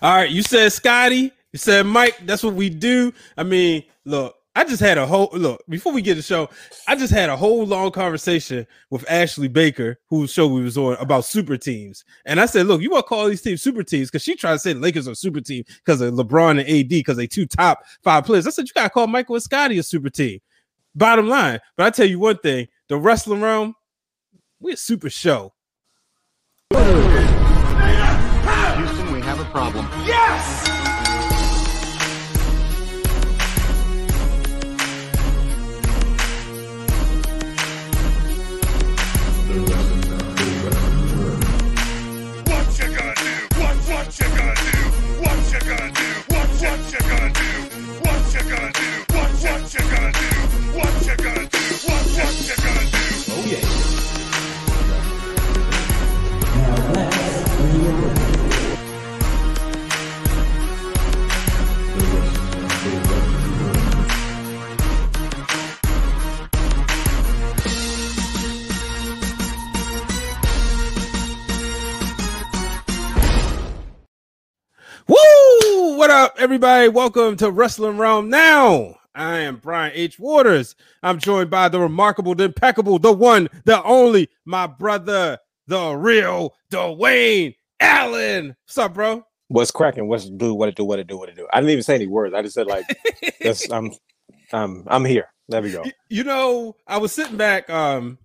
All right, you said Scotty, you said Mike. That's what we do. I mean, look, I just had a whole look before we get the show. I just had a whole long conversation with Ashley Baker, whose show we was on about super teams, and I said, "Look, you want to call these teams super teams?" Because she tried to say the Lakers are super team because of LeBron and AD because they two top five players. I said, "You gotta call Michael and Scotty a super team." Bottom line, but I tell you one thing: the wrestling Wrealm, we a super show. Problem. Yes! What you gonna do? What what you gonna do? What you gonna do? What what you gonna do? What you gonna do? What what you gonna do? What you gonna do? What what you gonna do? Oh, yeah. Woo! What up, everybody? Welcome to Wrestling Wrealm Now. I am Brian H. Waters. I'm joined by the remarkable, the impeccable, the one, the only, my brother, the real Dwayne Allen. What's up, bro? What's cracking? What's do? What it do? What it do? What it do? I didn't even say any words. I just said like, I'm, I'm, I'm here. There we go. You know, I was sitting back um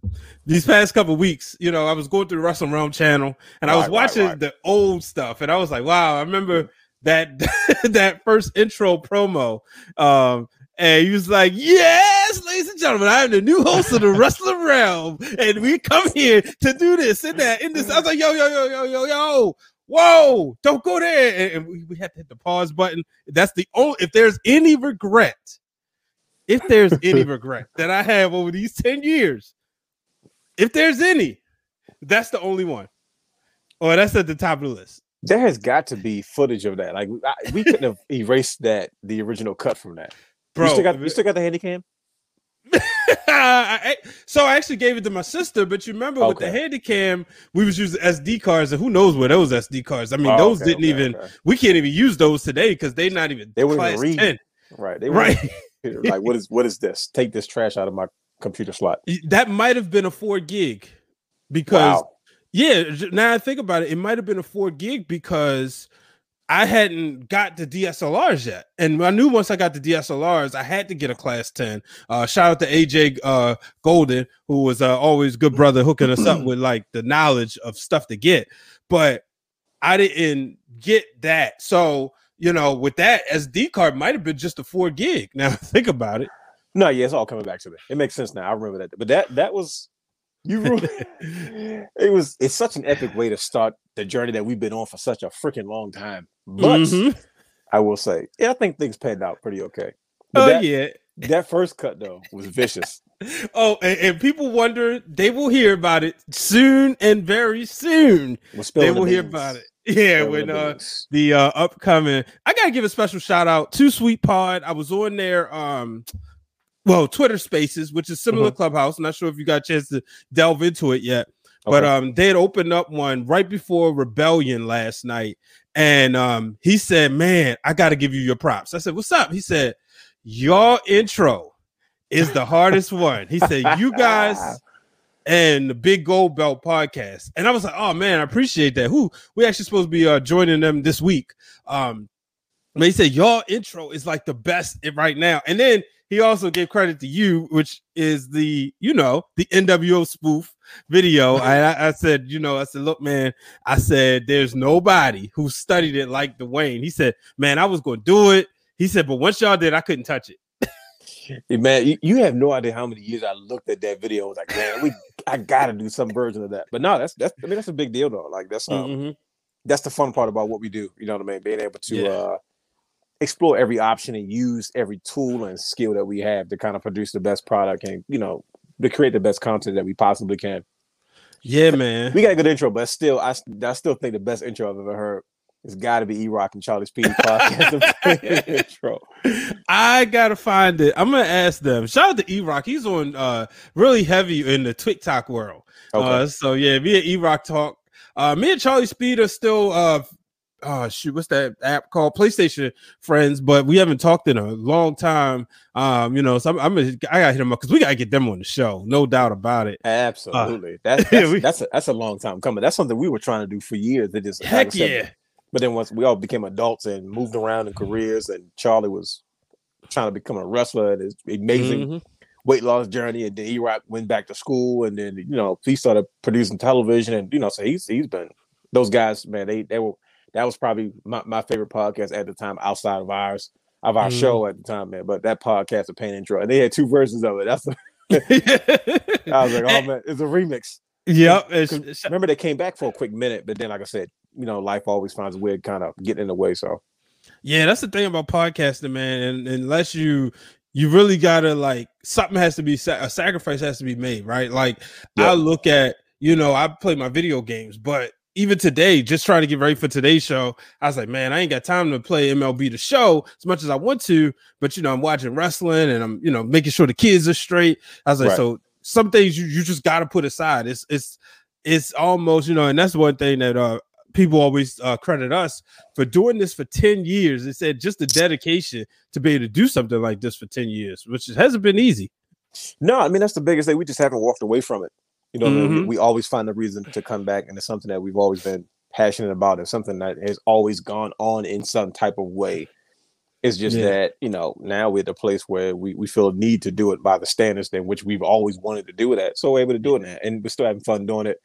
these past couple weeks, you know, I was going through the Wrestling Wrealm channel and I was Right, right, watching right. the old stuff and I was like, wow, I remember that that first intro promo. Um and he was like, Yes, ladies and gentlemen, I am the new host of the Wrestling Wrealm, and we come here to do this and that in this. I was like, yo, yo, yo, yo, yo, yo, whoa, don't go there. And, we, we had to hit the pause button. That's the only if there's any regret if there's any regret that I have over these 10 years, if there's any, that's the only one. Or that's at the top of the list. There has got to be footage of that. Like I, we couldn't have erased that the original cut from that. Bro, you still got, you uh, still got the handy cam? I- so I actually gave it to my sister, but you remember with the handy cam, we was using SD cards, and who knows where those SD cards? I mean, Oh, those okay, didn't okay, even okay. we can't even use those today because they're not even They wouldn't read. 10. Right. They Right. like, what is what is this? Take this trash out of my computer slot. That might have been a four gig because Wow. Yeah, now I think about it, it might have been a four gig because I hadn't got the DSLRs yet, and I knew once I got the DSLRs, I had to get a class ten. Uh, shout out to AJ uh, Golden, who was uh, always good brother, hooking us up with like the knowledge of stuff to get. But I didn't get that, so you know, with that SD card, might have been just a four gig. Now think about it. No, yeah, it's all coming back to me. It makes sense now. I remember that. But that that was you ruined it was it's such an epic way to start the journey that we've been on for such a freaking long time. But Mhm. I will say, yeah, I think things panned out pretty okay. But Oh that, yeah. that first cut though was vicious. Oh, and, and people wonder, they will hear about it soon and very soon. They spilling the will hear about it. Yeah, Spilling when the uh beans. the uh upcoming I gotta give a special shout out to Sweet Pod. I was on there um well Twitter spaces, which is similar Mm-hmm. to Clubhouse. I'm not sure if you got a chance to delve into it yet. But um they had opened up one right before Rebellion last night. And um he said, Man, I gotta give you your props. I said, What's up? He said, Your intro is the hardest one. He said, You guys and the Big Gold Belt podcast. And I was like, oh man, I appreciate that. Who we actually supposed to be uh, joining them this week. Um, but he said your intro is like the best right now. And then he also gave credit to you, which is the you know the NWO spoof video. I, I said, you know, I said, look, man, I said there's nobody who studied it like Dwayne. He said, man, I was going to do it. He said, but once y'all did, I couldn't touch it. Hey, man, you, you have no idea how many years I looked at that video. I was like, man, we I gotta do some version of that. But no, that's that's I mean that's a big deal though. Like that's um, Mhm. that's the fun part about what we do. You know what I mean? Being able to Yeah. uh explore every option and use every tool and skill that we have to kind of produce the best product and you know to create the best content that we possibly can. Yeah, man. We got a good intro, but still, I, I still think the best intro I've ever heard has got to be E Rock and Charlie Speedy podcast intro. I gotta find it. I'm gonna ask them. Shout out to E Rock. He's on uh really heavy in the TikTok world. Okay. Uh, so yeah, me and E Rock talk. Uh, me and Charlie Speed are still uh oh shoot, what's that app called? PlayStation Friends, but we haven't talked in a long time. Um, you know, so I'm, I'm gonna, I gotta hit them up because we gotta get them on the show, no doubt about it. Absolutely. that's yeah, that's, we- that's a that's a long time coming. That's something we were trying to do for years. It just Heck yeah. But then once we all became adults and moved around in careers, and Charlie was trying to become a wrestler and his amazing Mhm. weight loss journey, and then E Rock went back to school, and then you know he started producing television, and you know so he's he's been those guys, man. They they were that was probably my, my favorite podcast at the time outside of ours of our Mhm. show at the time, man. But that podcast, a pain and they had two versions of it. That's I was like, oh man, it's a remix. Yep. 'Cause it's- Remember they came back for a quick minute, but then like I said, you know, life always finds a way kind of get in the way. So Yeah, that's the thing about podcasting, man. And unless you you really gotta like something has to be a sacrifice has to be made, right? Like Yeah. I look at you know I play my video games, but even today, just trying to get ready for today's show, I was like, man, I ain't got time to play MLB the show as much as I want to. But you know, I'm watching wrestling and I'm you know making sure the kids are straight. I was like, Right. so some things you, you just got to put aside. It's it's it's almost you know, and that's one thing that uh people always uh, credit us for doing this for 10 years. They said just the dedication to be able to do something like this for 10 years, which hasn't been easy. no, I mean that's the biggest thing. We just haven't walked away from it. You know, what I mean? Mhm. we, always find a reason to come back, and it's something that we've always been passionate about. It's something that has always gone on in some type of way. It's just Yeah. that you know now we're at a place where we, we feel a need to do it by the standards in which we've always wanted to do it at. So we're able to do it now, and we're still having fun doing it.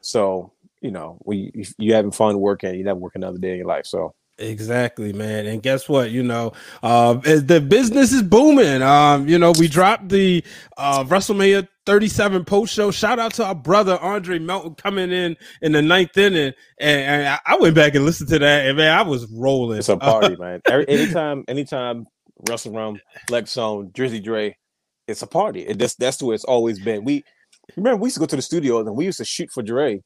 So you know, we if you having fun working, you never work another day in your life. So Exactly, man. And guess what? You know, uh, the business is booming. Um, you know, we dropped the uh, WrestleMania 37 post show. Shout out to our brother Andre Melton coming in in the ninth inning, and, and I- went back and listened to that, and man, I was rolling. It's a party, man. Every, anytime, anytime Wrestling Wrealm, Flex Zone, Drizzy Dre, it's a party. It that's that's the way it's always been. We remember we used to go to the studio and we used to shoot for Dre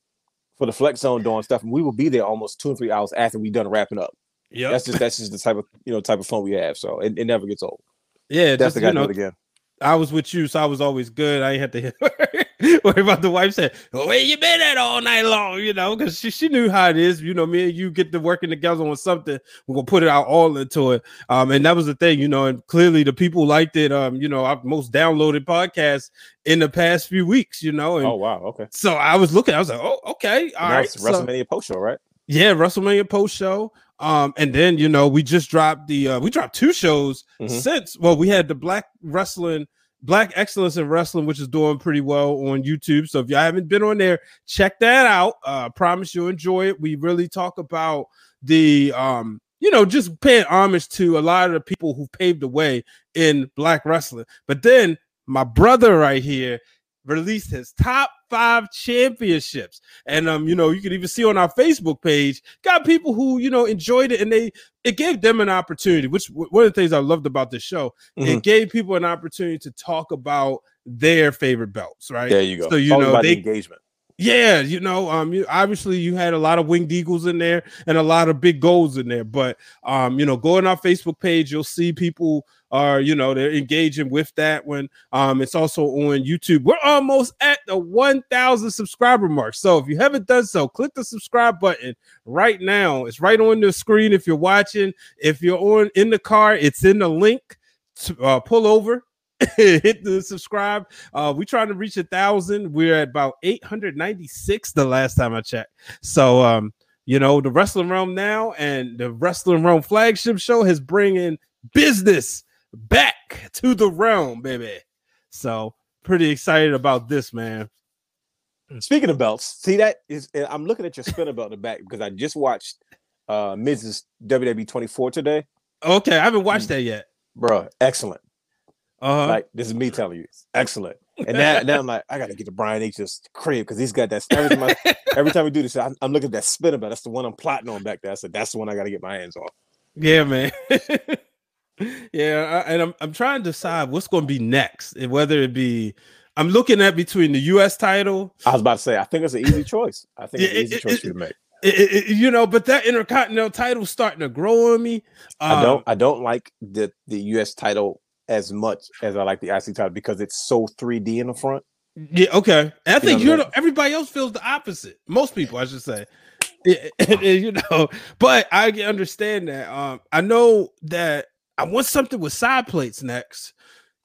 for the Flex Zone doing stuff, and we would be there almost two or three hours after we done wrapping up. Yeah, That's just that's just the type of you know type of fun we have. So it, it never gets old. yeah, That's the guy know, do it again. I was with you, so I was always good. I ain't had to worry about the wife said, well, "Where you been at all night long?" You know, because she, she knew how it is. You know, me and you get to working together on something. We're gonna put it out all into it. Um, and that was the thing, you know. And clearly, the people liked it. Um, you know, our most downloaded podcast in the past few weeks. You know, and Oh wow, okay. so I was looking. I was like, "Oh, okay, all right." So- WrestleMania post show, right? yeah, WrestleMania post show. Um, and then you know we just dropped the uh, we dropped two shows Mhm. since. Well, we had the Black Wrestling, Black Excellence in Wrestling, which is doing pretty well on YouTube. So if you haven't been on there, check that out. Uh, promise you'll enjoy it. We really talk about the um, you know, just paying homage to a lot of the people who paved the way in Black wrestling. But then my brother right here released his top five championships. And um, you know, you can even see on our Facebook page, got people who you know enjoyed it and they it gave them an opportunity, which one of the things I loved about this show. Mhm. It gave people an opportunity to talk about their favorite belts, right? There you go. So you know about the they engagement. Yeah, you know, um, you obviously you had a lot of winged eagles in there and a lot of big goals in there, but um, you know, go on our Facebook page, you'll see people are, you know, they're engaging with that one. Um, it's also on YouTube. We're almost at the 1,000 subscriber mark. So if you haven't done so, click the subscribe button right now. It's right on the screen if you're watching. If you're on in the car, it's in the link. To, uh, pull over, hit the subscribe. Uh, we trying to reach a thousand. We're at about 896 the last time I checked. So, um, you know, the Wrestling Wrealm now and the Wrestling Wrealm flagship show has bringing business back to the realm, baby. So, pretty excited about this, man. Speaking of belts, see that is I'm looking at your spinner belt in the back because I just watched uh Mrs. WWE 24 today. Okay, I haven't watched that yet. Bro, excellent. Uh, Like this is me telling you, excellent. And now, now I'm like, I gotta get to Brian H's crib because he's got that. Every time, I, every time we do this, I'm, I'm looking at that spinner belt. That's the one I'm plotting on back there. I said that's the one I gotta get my hands on. Yeah, man. yeah, I- and I'm I'm trying to decide what's going to be next, and whether it be I'm looking at between the U.S. title, I was about to say, I think it's an easy choice. I think it's an easy it- choice it- you to make. it- you know, but that Intercontinental title starting to grow on me. I Um, don't I don't like the the US title as much as I like the IC title because it's so 3D in the front. Yeah, okay. And I think I the, everybody else feels the opposite. Most people, I should say. Yeah, and- and, you know, but I can understand that. Um, I know that I want something with side plates next,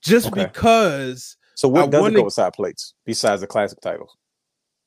just Okay. because So what I does it wanna- go with side plates besides the classic titles?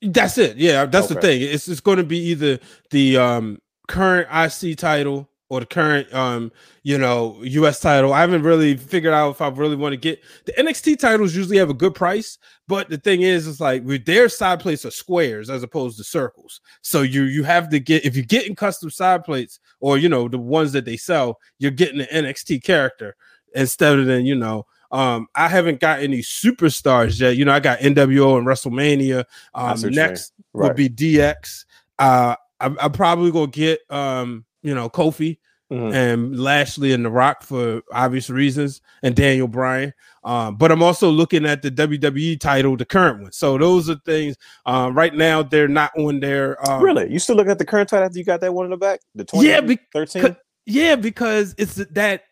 that's it. Yeah, that's the thing. It's it's going to be either the um current IC title or the current um you know US title. I haven't really figured out if I really want to get the NXT titles. Usually have a good price, but the thing is, it's like with their side plates are squares as opposed to circles. So you you have to get if you're getting custom side plates or you know the ones that they sell, you're getting the NXT character instead of then you know. Um, I haven't got any superstars yet. You know, I got NWO and WrestleMania. Um, see what you're next will Right. be DX. Uh, I'm, I'm probably gonna get um, you know, Kofi Mhm. and Lashley and The Rock for obvious reasons, and Daniel Bryan. Um, but I'm also looking at the WWE title, the current one. So those are things. Um, right now they're not on their. Um, Really? You still looking at the current title after you got that one in the back? The 20, Yeah, 2013? becau- Yeah, because it's that.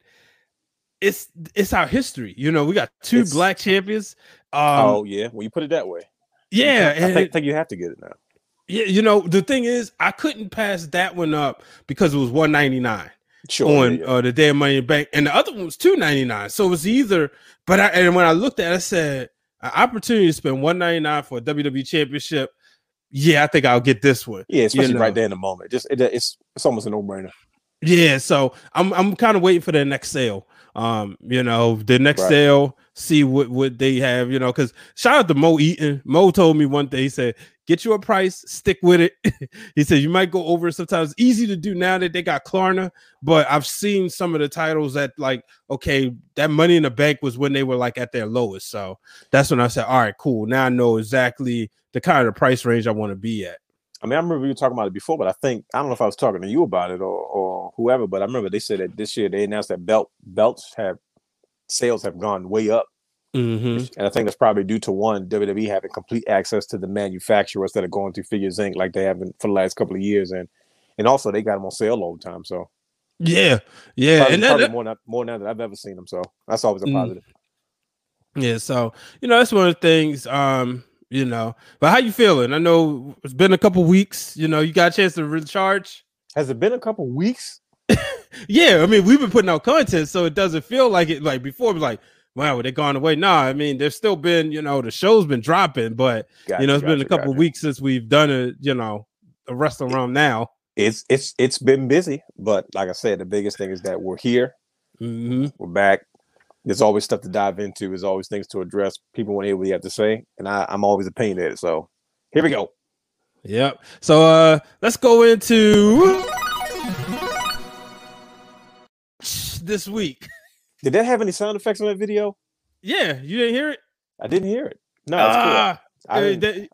It's it's our history. You know, we got two It's- black champions. Um, oh yeah. Well, you put it that way. yeah, I think, it- think you have to get it now. Yeah, you know, the thing is, I couldn't pass that one up because it was 199 Sure. on yeah, uh, the day of money in the bank, and the other one was 299. So it was either, but I and when I looked at it, I said an opportunity to spend 199 for a WWE championship. Yeah, I think I'll get this one. yeah, especially know. right there in the moment. Just it, it's it's almost a no brainer. Yeah, so I'm I'm kind of waiting for the next sale. Um, you know, the next Right. sale, see what what they have, you know, because shout out to Mo Eaton. Mo told me one day, he said, get you a price, stick with it. he said you might go over sometimes. Easy to do now that they got Klarna, but I've seen some of the titles that like, okay, that money in the bank was when they were like at their lowest. So that's when I said, All right, cool. Now I know exactly the kind of price range I want to be at. I mean, I remember you talking about it before, but I think I don't know if I was talking to you about it or or whoever, but I remember they said that this year they announced that belt belts have sales have gone way up. Mm-hmm. And I think that's probably due to one, WWE having complete access to the manufacturers that are going through Figures Inc. like they have been for the last couple of years, and and also they got them on sale all the time. So Yeah, yeah. probably, and that- probably more now, more now than I've ever seen them. So that's always a Mm. positive. Yeah, so you know that's one of the things. Um, you know, but how you feeling? I know it's been a couple weeks. You know, you got a chance to recharge. Has it been a couple weeks? Yeah, I mean we've been putting out content, so it doesn't feel like it. Like before, like, wow, they gone away. Nah, I mean there's still been, you know, the show's been dropping, but Gotcha, you know it's been a couple gotcha. weeks since we've done it. You know, a wrestling around now. It's it's it's been busy, but like I said, the biggest thing is that we're here, Mm-hmm. we're back. There's always stuff to dive into. There's always things to address. People want to hear what you have to say, and I, I'm always opinionated. So here we go. Yep. So uh let's go into this week. Did that have any sound effects on that video? Yeah, you didn't hear it. I didn't hear it. No, it's Ah, cool. I uh, that-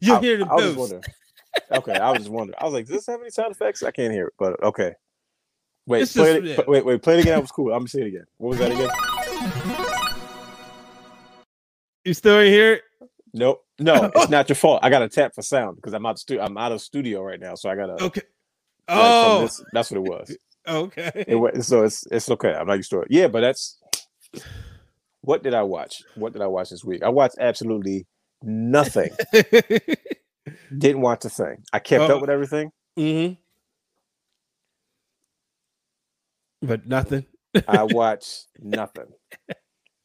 you'll I- hear them I was wondering. Okay, I was just wondering. I was like, does this have any sound effects? I can't hear it, but okay. Wait, It's play just- it, yeah. wait, wait, play it again. That was cool. I'm gonna say it again. What was that again? You still ain't hear it? Nope. No, it's not your fault. I got to tap for sound because I'm out. Stu- I'm out of studio right now, so I gotta. Okay. like, Oh, this- that's what it was. Okay. It, so it's it's okay. I'm not used to it. Yeah, but that's. What did I watch? What did I watch this week? I watched absolutely nothing. Didn't watch a thing. I kept Oh. up with everything. hmm But nothing. I watched nothing.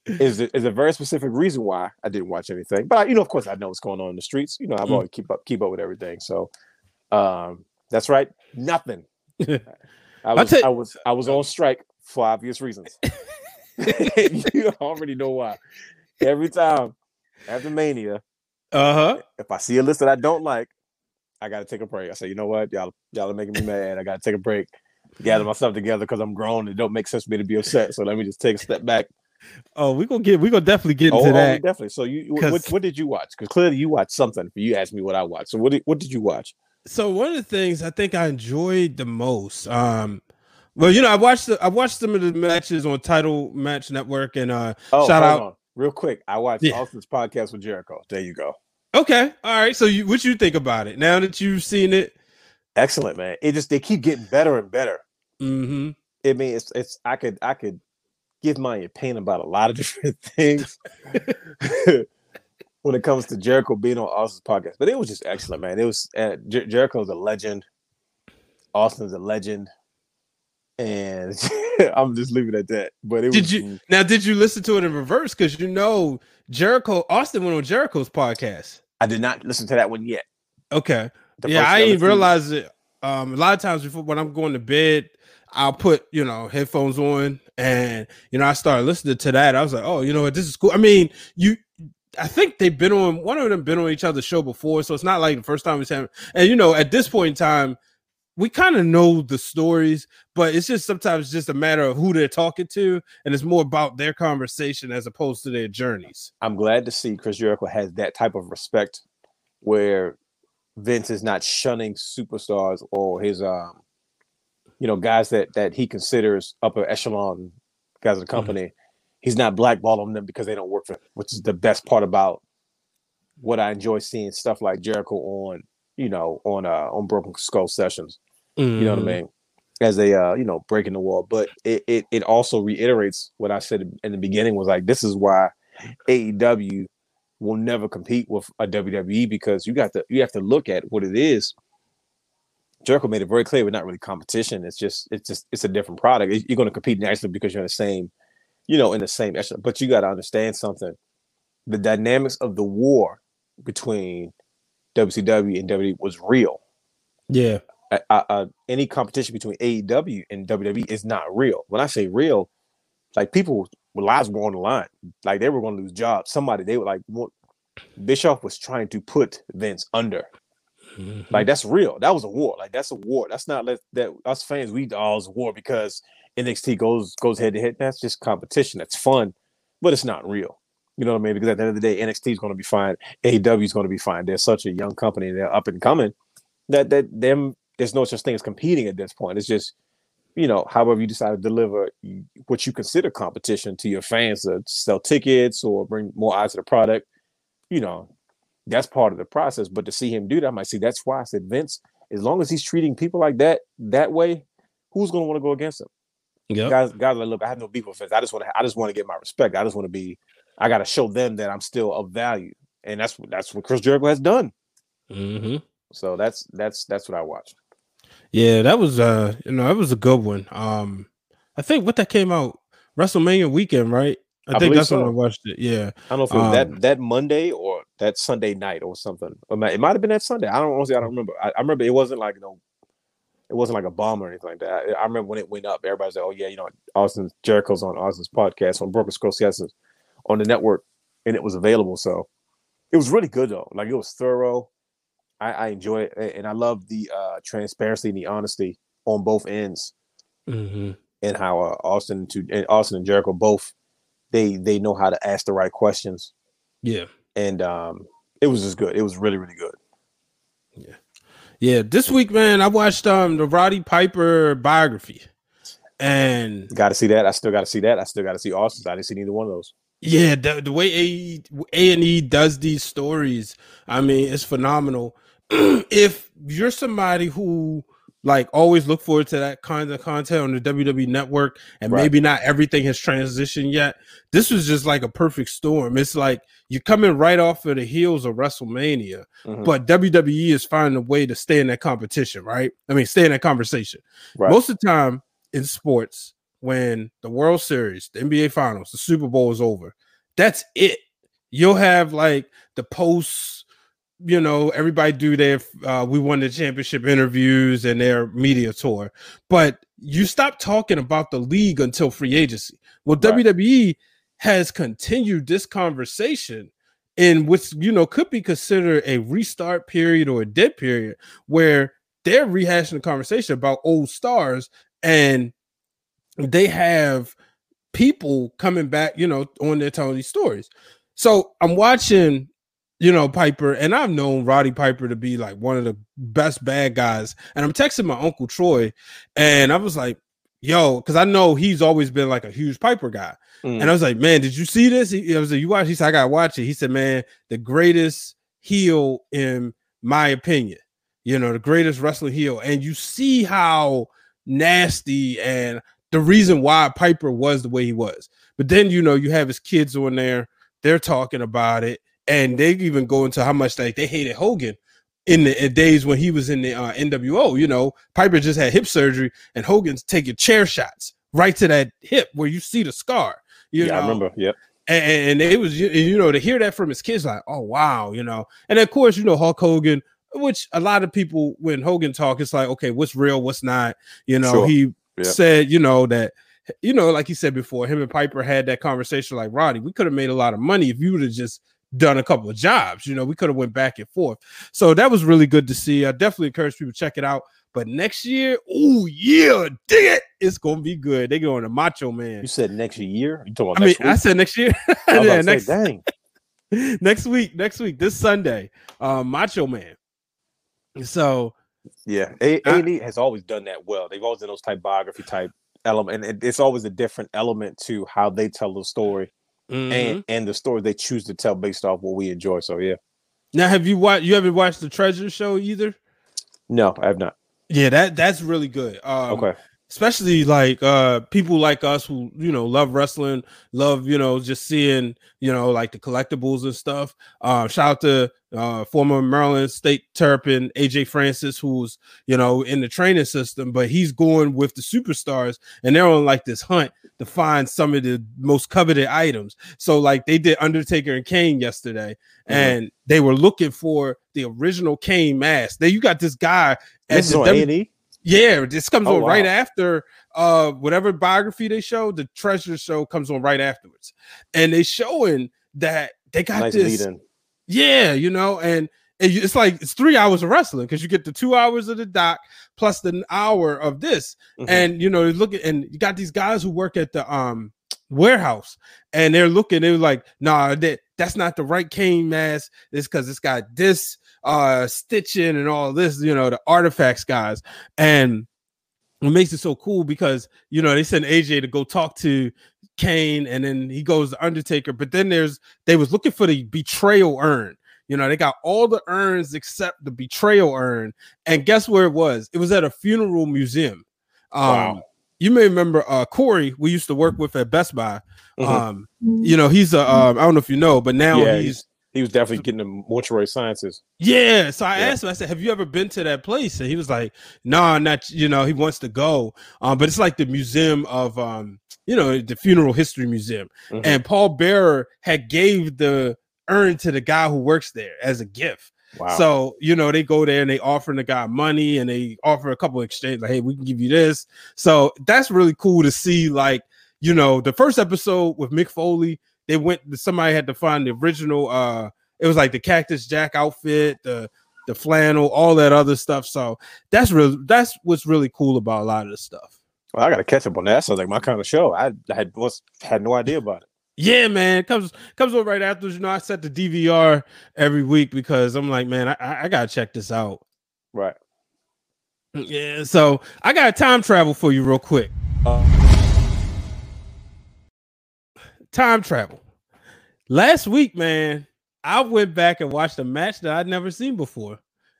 Is is a very specific reason why I didn't watch anything. But I, you know, of course, I know what's going on in the streets. You know, I've Mm. always keep up keep up with everything. So, um, that's right. Nothing. I was I was I was on strike for obvious reasons. you already know why. Every time after Mania, Uh huh. if I see a list that I don't like, I gotta take a break. I say, you know what, y'all y'all are making me mad. I gotta take a break, gather myself together because I'm grown. It don't make sense for me to be upset. So let me just take a step back. Oh, we gonna get. We gonna definitely get Oh, into oh, that. definitely. So you, what, what did you watch? Because clearly you watched something. You asked me what I watched. So what did, what did you watch? So one of the things I think I enjoyed the most, um, well, you know, I watched the, I watched some of the matches on Title Match Network, and uh, Oh, Shout out- on. real quick. I watched Yeah. Austin's podcast with Jericho. There you go. okay, all right. So you, what you think about it now that you've seen it? Excellent, man. It just they keep getting better and better. Mm-hmm. I mean, it's it's I could I could give my opinion about a lot of different things when it comes to Jericho being on Austin's podcast, but it was just excellent, man. It was uh, Jer- Jericho's a legend. Austin's a legend, and I'm just leaving it at that. But it Did was, you now? Did you listen to it in reverse? Because you know Jericho Austin went on Jericho's podcast. I did not listen to that one yet. Okay, The yeah, I didn't realize it. Um, a lot of times before when I'm going to bed, I'll put you know headphones on, and you know I started listening to that. I was like, oh, you know what, this is cool. I mean, you. I think they've been on one of them been on each other's show before, so it's not like the first time it's happening. And you know, at this point in time, we kind of know the stories, but it's just sometimes just a matter of who they're talking to, and it's more about their conversation as opposed to their journeys. I'm glad to see Chris Jericho has that type of respect where Vince is not shunning superstars or his um you know guys that that he considers upper echelon guys of the company. He's not blackballing them because they don't work for him, which is the best part about what I enjoy seeing stuff like Jericho on, you know, on uh on Broken Skull sessions. You know what I mean? As they uh, you know, breaking the wall. But it it it also reiterates what I said in the beginning was like this is why AEW will never compete with a WWE because you got to you have to look at what it is. Jericho made it very clear we're not really competition. It's just it's just it's a different product. You're going to compete nationally because you're in the same, you know, in the same echelon. But you got to understand something: the dynamics of the war between WCW and WWE was real. Yeah, Uh, uh, uh, any competition between AEW and WWE is not real. When I say real, like people lives were on the line. Like they were going to lose jobs. Somebody they were like what, Bischoff was trying to put Vince under. Like that's real. That was a war. Like that's a war. That's not let that us fans we oh it's a war because NXT goes goes head to head. That's just competition. That's fun, but it's not real. You know what I mean? Because at the end of the day, NXT is going to be fine. AEW is going to be fine. They're such a young company. They're up and coming. That that them there's no such thing as competing at this point. It's just you know, however you decide to deliver what you consider competition to your fans to sell tickets or bring more eyes to the product, you know, that's part of the process. But to see him do that, I might see that's why I said Vince, as long as he's treating people like that that way, who's gonna want to go against him? Yep. Guys, guys, like, look, I have no beef with Vince. I just want to, I just want to get my respect. I just want to be, I got to show them that I'm still of value, and that's that's what Chris Jericho has done. hmm So that's that's that's what I watched. Yeah, that was uh you know, that was a good one. Um I think what that came out WrestleMania weekend, right? I, I think believe that's when I watched it. Yeah. I don't know if it was Um, that that Monday or that Sunday night or something. It might, it might have been that Sunday. I don't honestly, I don't remember. I, I remember it wasn't like you know, it wasn't like a bomb or anything like that. I, I remember when it went up, everybody's like, "Oh yeah, you know, Austin Jericho's on Austin's podcast on Broken Skull Sessions on the network, and it was available." So it was really good though. Like it was thorough. I, I enjoy it, and I love the uh, transparency and the honesty on both ends, hmm and how uh, Austin to and Austin and Jericho both they they know how to ask the right questions Yeah. and um, it was just good. It was really, really good. Yeah. This week, man, I watched um the Roddy Piper biography. And Got to see that. I still got to see that. I still got to see Austin's. I didn't see neither one of those. yeah, the, the way A A and E does these stories, I mean, it's phenomenal. if you're somebody who like always look forward to that kind of content on the WWE network, and Right. maybe not everything has transitioned yet, this was just like a perfect storm. It's like you're coming right off of the heels of WrestleMania, Mhm. but WWE is finding a way to stay in that competition, right? I mean, stay in that conversation. Right. Most of the time in sports, when the World Series, the NBA Finals, the Super Bowl is over, that's it. You'll have like the posts, you know, everybody do their uh, we won the championship interviews and their media tour, but you stop talking about the league until free agency. Well, Right. WWE has continued this conversation in which you know could be considered a restart period or a dead period where they're rehashing the conversation about old stars and they have people coming back, you know, on there telling these stories. So I'm watching, you know, Piper, and I've known Roddy Piper to be like one of the best bad guys. And I'm texting my uncle Troy, and I was like, yo, because I know he's always been like a huge Piper guy. Mm. And I was like, man, did you see this? He, I was like, you watch? He said, I gotta watch it. He said, man, the greatest heel in my opinion, you know, the greatest wrestling heel. And you see how nasty and the reason why Piper was the way he was. But then, you know, you have his kids on there, they're talking about it, and they even go into how much like they hated Hogan in the in days when he was in the uh, NWO. You know, Piper just had hip surgery, and Hogan's taking chair shots right to that hip where you see the scar. You yeah, know, I remember. Yep. and, and it was you you know to hear that from his kids like oh wow you know and of course you know hulk hogan which a lot of people when hogan talk it's like okay what's real what's not you know Sure. he said you know that you know like he said before him and piper had that conversation like roddy we could have made a lot of money if you would have just done a couple of jobs you know we could have went back and forth so that was really good to see i definitely encourage people to check it out but next year oh yeah dig it it's gonna be good they going to macho man You said next year. You talking about I mean, next I said next year. Yeah, to say, next dang. next week, next week, this Sunday, um, Macho Man. So Yeah, A and E has always done that well. They've always done those type biography type element, and it's always a different element to how they tell the story mhm. and and the story they choose to tell based off what we enjoy. So yeah, now, have you watched? You haven't watched the Treasure Show either? no, I have not. Yeah, that that's really good. Um, Okay, especially like uh people like us who you know love wrestling love you know just seeing you know like the collectibles and stuff uh shout out to uh former maryland state terrapin aj francis who's you know in the training system but he's going with the superstars and they're on like this hunt to find some of the most coveted items so like they did undertaker and kane yesterday Mhm. and they were looking for the original kane mask then you got this guy at this is the on W- A and. Yeah, this comes Oh, on right after uh whatever biography they show. The treasure show comes on right afterwards, and they showing that they got Nice this. Yeah, you know, and, and it's like it's three hours of wrestling because you get the two hours of the doc plus the hour of this, Mhm. and you know, you look at and you got these guys who work at the um warehouse, and they're looking, they're like, nah, that that's not the right Kane mask. It's because it's got this uh stitching and all this, you know, the artifacts guys, and what makes it so cool because you know they send AJ to go talk to Kane, and then he goes to Undertaker. But then there's they was looking for the betrayal urn. You know, they got all the urns except the betrayal urn. And guess where it was? It was at a funeral museum. Um, Wow. you may remember uh Corey, we used to work with at Best Buy. Mhm. Um, you know, he's a um, I don't know if you know, but now yeah, he's, he was definitely getting the mortuary sciences. yeah. So I Yeah. asked him, I said, Have you ever been to that place? And he was like, No, not you know, he wants to go. Um, but it's like the museum of um, you know, the funeral history museum. Mhm. And Paul Bearer had gave the urn to the guy who works there as a gift. Wow. So, you know, they go there and they offering the guy money and they offer a couple of exchange, like, hey, we can give you this. So that's really cool to see. Like, you know, the first episode with Mick Foley, they went somebody had to find the original uh it was like the cactus jack outfit, the the flannel, all that other stuff. So that's real that's what's really cool about a lot of this stuff. Well, I got to catch up on that. Sounds like my kind of show. I, I had was had no idea about it. Yeah, man, it comes comes on right after. You know, I set the DVR every week because I'm like, man, I, I gotta check this out. Right. Yeah, so I got a time travel for you real quick. Uh, Time travel. Last week, man, I went back and watched a match that I'd never seen before.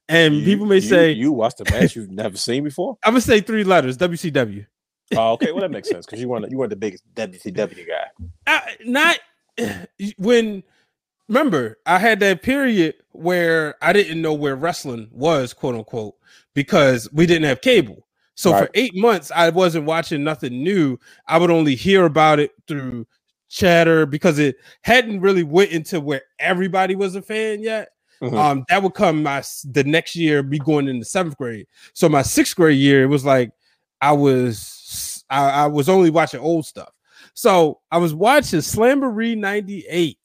And you- people may you- say, you watched a match you've never seen before. I'm gonna say three letters, WCW. Oh, okay. Well, that makes sense because you weren't you weren't the biggest WCW guy. I, not when remember I had that period where I didn't know where wrestling was, quote unquote, because we didn't have cable. So for eight months, I wasn't watching nothing new. I would only hear about it through chatter because it hadn't really went into where everybody was a fan yet. Mhm. Um, that would come my the next year, be going into seventh grade. So my sixth grade year, it was like I was I, I was only watching old stuff. So I was watching Slamboree 98,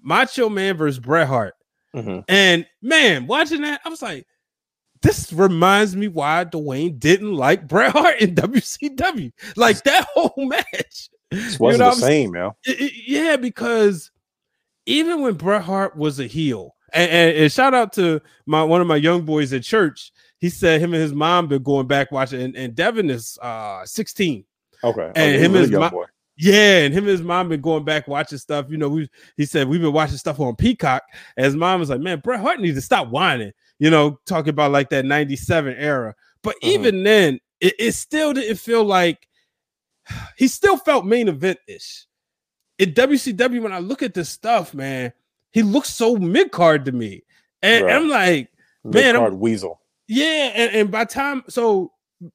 Macho Man versus Bret Hart. Mhm. And man, watching that, I was like, this reminds me why Dwayne didn't like Bret Hart in WCW. Like that whole match. This You wasn't know the same, I- yeah, because even when Bret Hart was a heel, and, and, and shout out to my one of my young boys at church, he said him and his mom been going back watching, and, and Devin is uh 16. Okay. And okay, him really is young my- boy. Yeah, and him and his mom been going back watching stuff. You know, we he said we've been watching stuff on Peacock. And his mom was like, Man, Bret Hart needs to stop whining, you know, talking about like that 97 era. But Mhm. even then, it, it still didn't feel like he still felt main event-ish. In WCW, when I look at this stuff, man, he looks so mid-card to me. And Right. I'm like, Man, I'm- weasel. Yeah, and, and by time so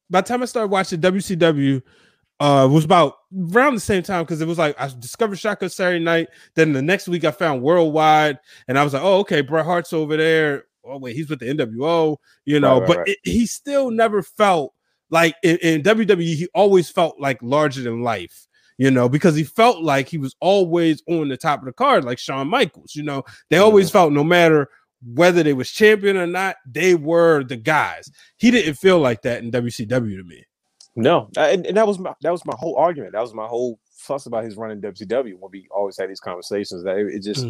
by the time I started watching WCW, uh, it was about around the same time because it was like I discovered Shotgun Saturday Night. Then the next week I found Worldwide, and I was like, oh, okay, Bret Hart's over there. Oh wait, he's with the NWO, you know. Right, right, but right. It, he still never felt like in, in WWE. He always felt like larger than life. You know, because he felt like he was always on the top of the card, like Shawn Michaels. You know, they always Mm-hmm. felt no matter whether they was champion or not, they were the guys. He didn't feel like that in WCW to me. No, and, and that was my that was my whole argument. That was my whole fuss about his running WCW when we always had these conversations. That it, it just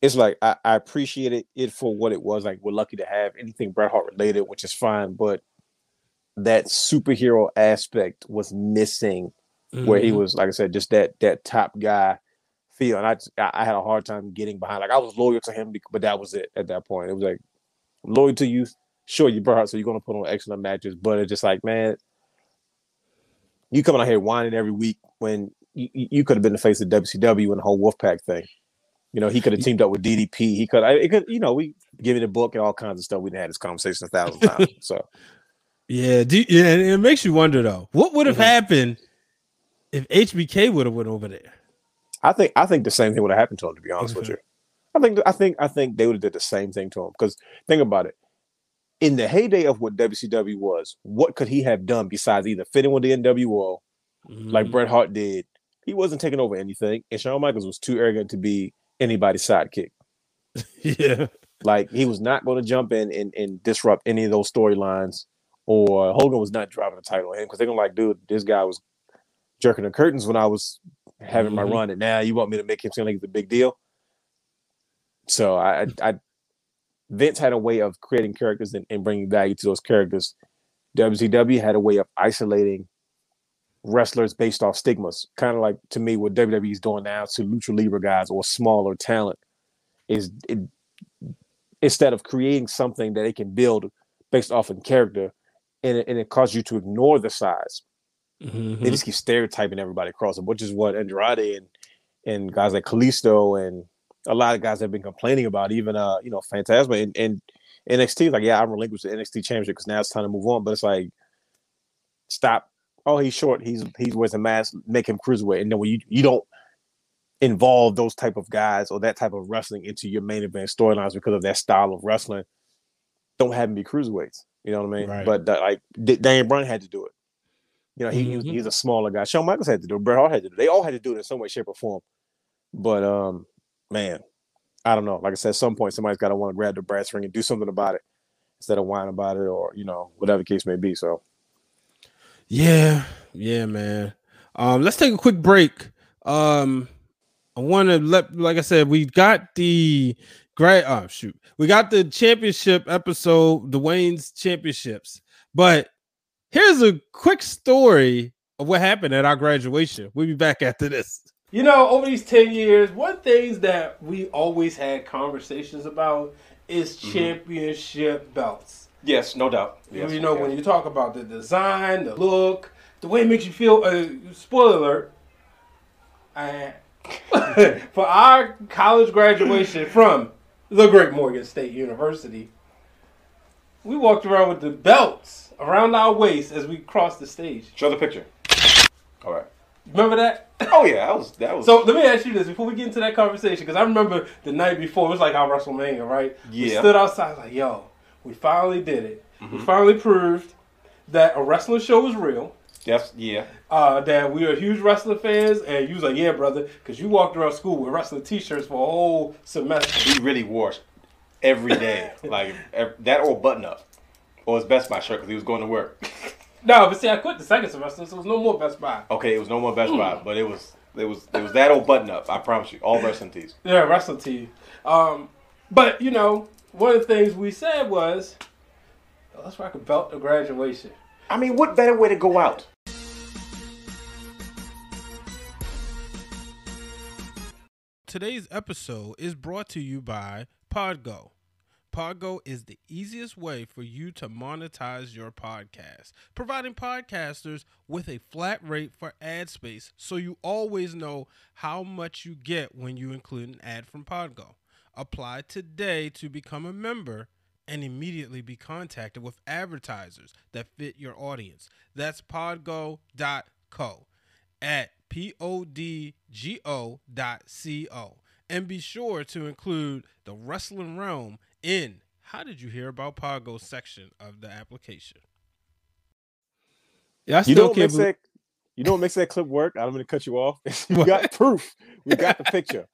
it's like I, I appreciated it for what it was. Like we're lucky to have anything Bret Hart related, which is fine, but that superhero aspect was missing where he Mhm. was, like I said, just that that top guy feel. And I I had a hard time getting behind. Like I was loyal to him, but that was it at that point. It was like loyal to you. Sure, you brought so you're gonna put on excellent matches, but it's just like, man, you coming out here whining every week when you, you could have been the face of WCW and the whole Wolfpack thing. You know, he could have teamed up with DDP. He could, I, it could, you know, we give it a book and all kinds of stuff. We had this conversation a thousand times. So Yeah, do, yeah, and it makes you wonder though, what would have Mhm. happened if HBK would have went over there? I think I think the same thing would have happened to him. To be honest with you, I think I think I think they would have did the same thing to him. Because think about it, in the heyday of what WCW was, what could he have done besides either fitting with the NWO like Mhm. Bret Hart did? He wasn't taking over anything, and Shawn Michaels was too arrogant to be anybody's sidekick. yeah, Like he was not going to jump in and, and disrupt any of those storylines. Or Hogan was not dropping the title him because they're gonna like, dude, this guy was jerking the curtains when I was having my Mhm. run, and now you want me to make him seem like it's a big deal. So I, I, I Vince had a way of creating characters and, and bringing value to those characters. WCW had a way of isolating wrestlers based off stigmas, kind of like to me what WWE is doing now to lucha libre guys or smaller talent. Is it, instead of creating something that they can build based off in character, and it, and it causes you to ignore the size. Mhm. They just keep stereotyping everybody across them, which is what Andrade and and guys like Kalisto and a lot of guys have been complaining about. Even uh, you know, Fantasma and, and NXT is like, yeah, I relinquished the NXT championship because now it's time to move on. But it's like, stop. Oh, he's short. He's he's wears a mask. Make him cruiserweight. And then when you you don't involve those type of guys or that type of wrestling into your main event storylines because of that style of wrestling, don't have them be cruiserweights. You know what I mean? Right. But uh, like D- Daniel Bryan had to do it. You know, he, he was, Mhm. he's a smaller guy. Shawn Michaels had to do it. Bret Hart had to do it. They all had to do it in some way, shape, or form. But um, man, I don't know. Like I said, at some point somebody's got to want to grab the brass ring and do something about it instead of whining about it or you know whatever the case may be. So Yeah, yeah, man. Um, let's take a quick break. Um, I want to let, like I said, we got the great. Oh shoot, we got the championship episode, the Wayne's championships. But here's a quick story of what happened at our graduation. We'll be back after this. You know, over these 10 years, one things that we always had conversations about is championship belts. yes, no doubt. you know, when you talk about the design, the look, the way it makes you feel, uh, spoiler alert, I, for our college graduation from the Great Morgan State University, we walked around with the belts around our waist as we crossed the stage. show the picture. All right. Remember that? Oh yeah, that was that was. So let me ask you this before we get into that conversation, because I remember the night before it was like our WrestleMania, right? We Yeah. stood outside like, yo, we finally did it. Mm-hmm. We finally proved that a wrestling show is real. Yes, yeah. Uh, that we are huge wrestling fans, and you was like, yeah, brother, because you walked around school with wrestling T-shirts for a whole semester. we really wore every day, like ev- that or button up, or his Best Buy shirt because he was going to work. no, but see, I quit the second semester, so it was no more Best Buy. Okay, it was no more Best Buy, but it was it was it was that old button up. I promise you, all wrestling tees. Yeah, wrestling tee. Um, but you know, one of the things we said was, let's rock a belt to graduation. I mean, what better way to go out? Today's episode is brought to you by Podgo. Podgo is the easiest way for you to monetize your podcast, providing podcasters with a flat rate for ad space so you always know how much you get when you include an ad from Podgo. Apply today to become a member and immediately be contacted with advertisers that fit your audience. That's podgo.co at P O D G O dot C O. And be sure to include the wrestling Wrealm in How Did You Hear About Podgo section of the application. Yeah, I You still know what can't makes believe- that you know what makes that clip work? I'm gonna cut you off. we What? got proof. We got the picture.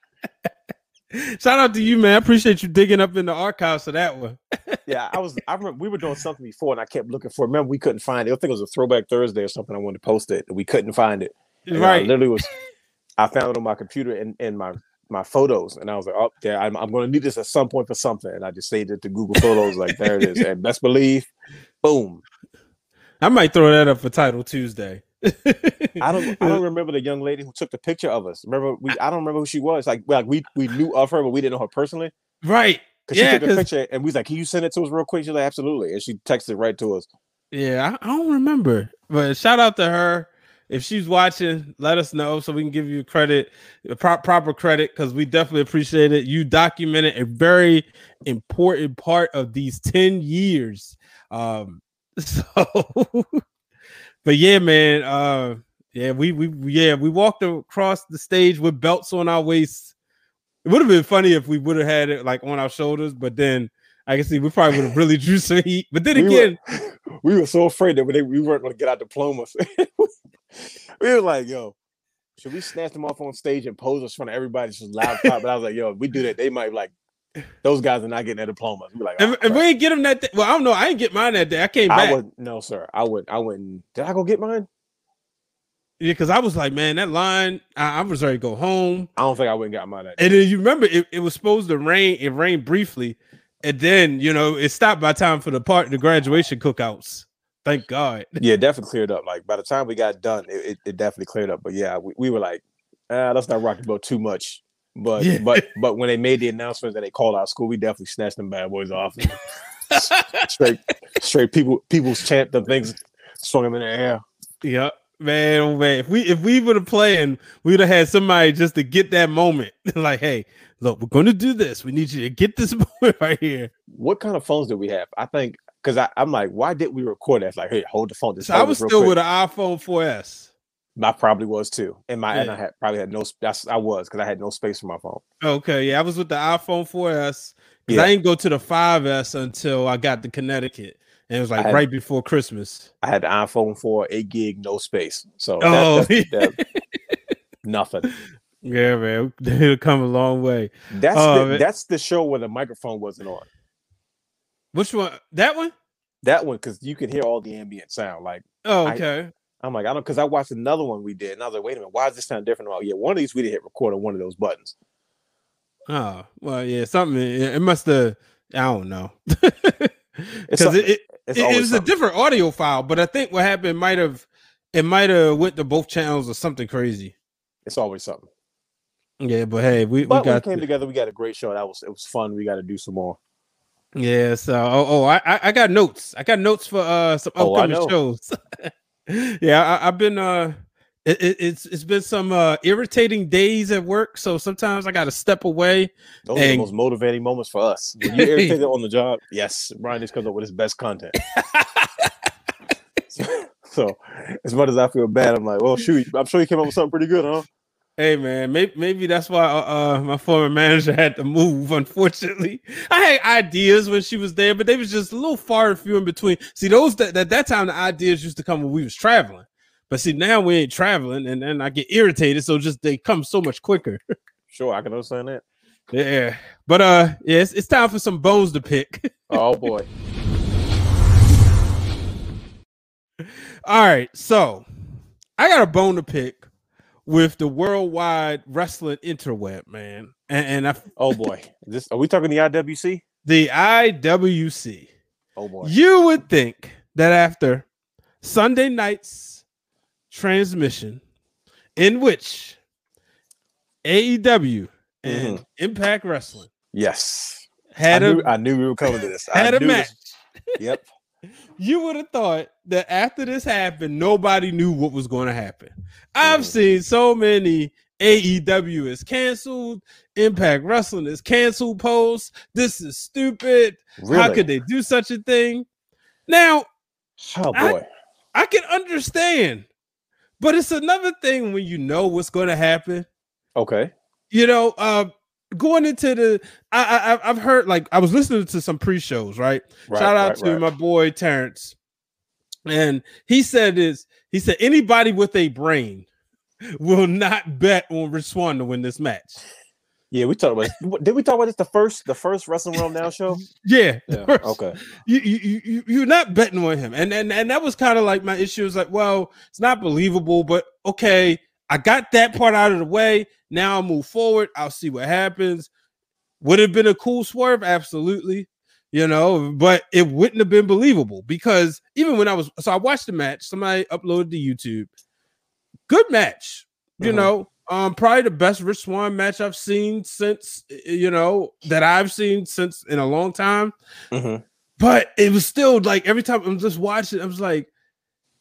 Shout out to you, man. I appreciate you digging up in the archives for that one. Yeah, I was. I remember we were doing something before, and I kept looking for. it. Remember, we couldn't find it. I think it was a Throwback Thursday or something. I wanted to post it, and we couldn't find it. And I right. literally was. I found it on my computer and in my my photos, and I was like, "Oh, there! I'm, I'm going to need this at some point for something." And I just saved it to Google Photos. Like there it is, and best believe, boom. I might throw that up for Title Tuesday. I don't. I don't remember the young lady who took the picture of us. Remember, we. I don't remember who she was. Like, like we we knew of her, but we didn't know her personally. Right. Because Yeah, she took a picture, and we was like, "Can you send it to us real quick?" She's like, "Absolutely," and she texted right to us. Yeah, I, I don't remember, but shout out to her. If she's watching, let us know so we can give you credit, pro- proper credit, because we definitely appreciate it. You documented a very important part of these 10 years. Um, so, but yeah, man, uh, yeah, we, we, yeah, we walked across the stage with belts on our waists. It would have been funny if we would have had it like on our shoulders, but then I can see we probably would have really drew some heat. But then We were- again, we were so afraid that we, we weren't going to get our diplomas. we were like, "Yo, should we snatch them off on stage and pose in front of everybody?" Just loud clap. But I was like, "Yo, if we do that, they might like those guys are not getting their diplomas." We like, And, "Oh, and we crap." ain't get them that day. Well, I don't know. I ain't get mine that day. I came I back. would no, sir. I would. I wouldn't. Did I go get mine? Yeah, because I was like, man, that line, I, I was ready to go home. I don't think I wouldn't got mine. That And then you remember it, it was supposed to rain. It rained briefly. And then, you know, it stopped by time for the part the graduation cookouts. Thank God. yeah, definitely cleared up. Like by the time we got done, it, it, it definitely cleared up. But yeah, we, we were like, ah, let's not rock the boat too much. But Yeah. but but when they made the announcement that they called our school, we definitely snatched them bad boys off. straight straight people people's chant the things swung them in the air. Yep. Man, oh man. If we if we would have played, and we would have had somebody just to get that moment. like, hey, look, we're gonna do this. We need you to get this moment right here. What kind of phones did we have? I think because I'm like, why did we record that? Like, hey, hold the phone. Just So I was still quick. with an iPhone 4S. I probably was too. And my and I had probably had no. That's I was because I had no space for my phone. Okay, yeah, I was with the iPhone 4S because Yeah. I didn't go to the 5S until I got to Connecticut, and it was like had- right before Christmas. I had the iPhone 4, 8 gig, no space. So Oh, that, that's, that- nothing. Yeah, man, it'll come a long way. That's Oh, the, man. that's the show where the microphone wasn't on. Which one? That one? That one because you can hear all the ambient sound. Like Oh, I- okay. I'm like I don't because I watched another one we did and I was like, wait a minute, why does this sound different? Oh yeah, one of these we didn't hit record on one of those buttons. oh, well, yeah, something. It, must have. I don't know. Because it, it, It's it, it was a different audio file, but I think what happened might have it might have went to both channels or something crazy. It's always something. Yeah, but hey, we, we But we got came the- together. We got a great show. That was it was fun. We got to do some more. Yeah, so oh, oh I I- got notes. I got notes for uh some Oh, upcoming know. shows. yeah, I, I've been uh it, it- it's it's been some uh irritating days at work, so sometimes I got to step away. Those are the most motivating moments for us. When you irritated on the job, yes, Brian just comes up with his best content. so, as much as I feel bad, I'm like, well, shoot, I'm sure he came up with something pretty good, huh? Hey man, maybe maybe that's why uh, uh my former manager had to move. Unfortunately, I had ideas when she was there, but they was just a little far and few in between. See, those that at that time the ideas used to come when we was traveling, but see now we ain't traveling, and then I get irritated, so just they come so much quicker. Sure, I can understand that. Yeah, but uh, yeah, it's, it's time for some bones to pick. Oh boy, All right, so I got a bone to pick with the worldwide wrestling interweb, man, and, and I, oh boy. This are we talking the IWC? the IWC. Oh boy. You would think that after Sunday night's transmission, in which AEW and mm-hmm. Impact Wrestling Yes, I had knew, a I knew we were coming to this. I had a match. this- Yep. you would have thought that after this happened, nobody knew what was going to happen. I've seen so many AEW is canceled. Impact Wrestling is canceled. posts. This is stupid. Really? How could they do such a thing? Now, Oh I- boy. I can understand, but it's another thing when you know what's going to happen. okay. You know, uh, going into the, I, I I- I've heard like I was listening to some pre-shows, right? Right, Shout out right, to right. my boy Terrence, and he said this. He said anybody with a brain will not bet on Rich Swann to win this match. Yeah, we talked about. Did we talk about this the first the first Wrestling Wrealm Now show? Yeah, Yeah. Okay. you, you, you, you- you're not betting on him. And and, and that was kind of like my issue. Is like, well, it's not believable, but okay, I got that part out of the way. Now I'll move forward. I'll see what happens. Would it have been a cool swerve? Absolutely. You know, but it wouldn't have been believable because even when I was so I watched the match, somebody uploaded to YouTube. Good match, you Mhm. know. Um, probably the best Rich Swann match I've seen since you know that I've seen since in a long time Mhm. but it was still like every time I'm just watching, I was like,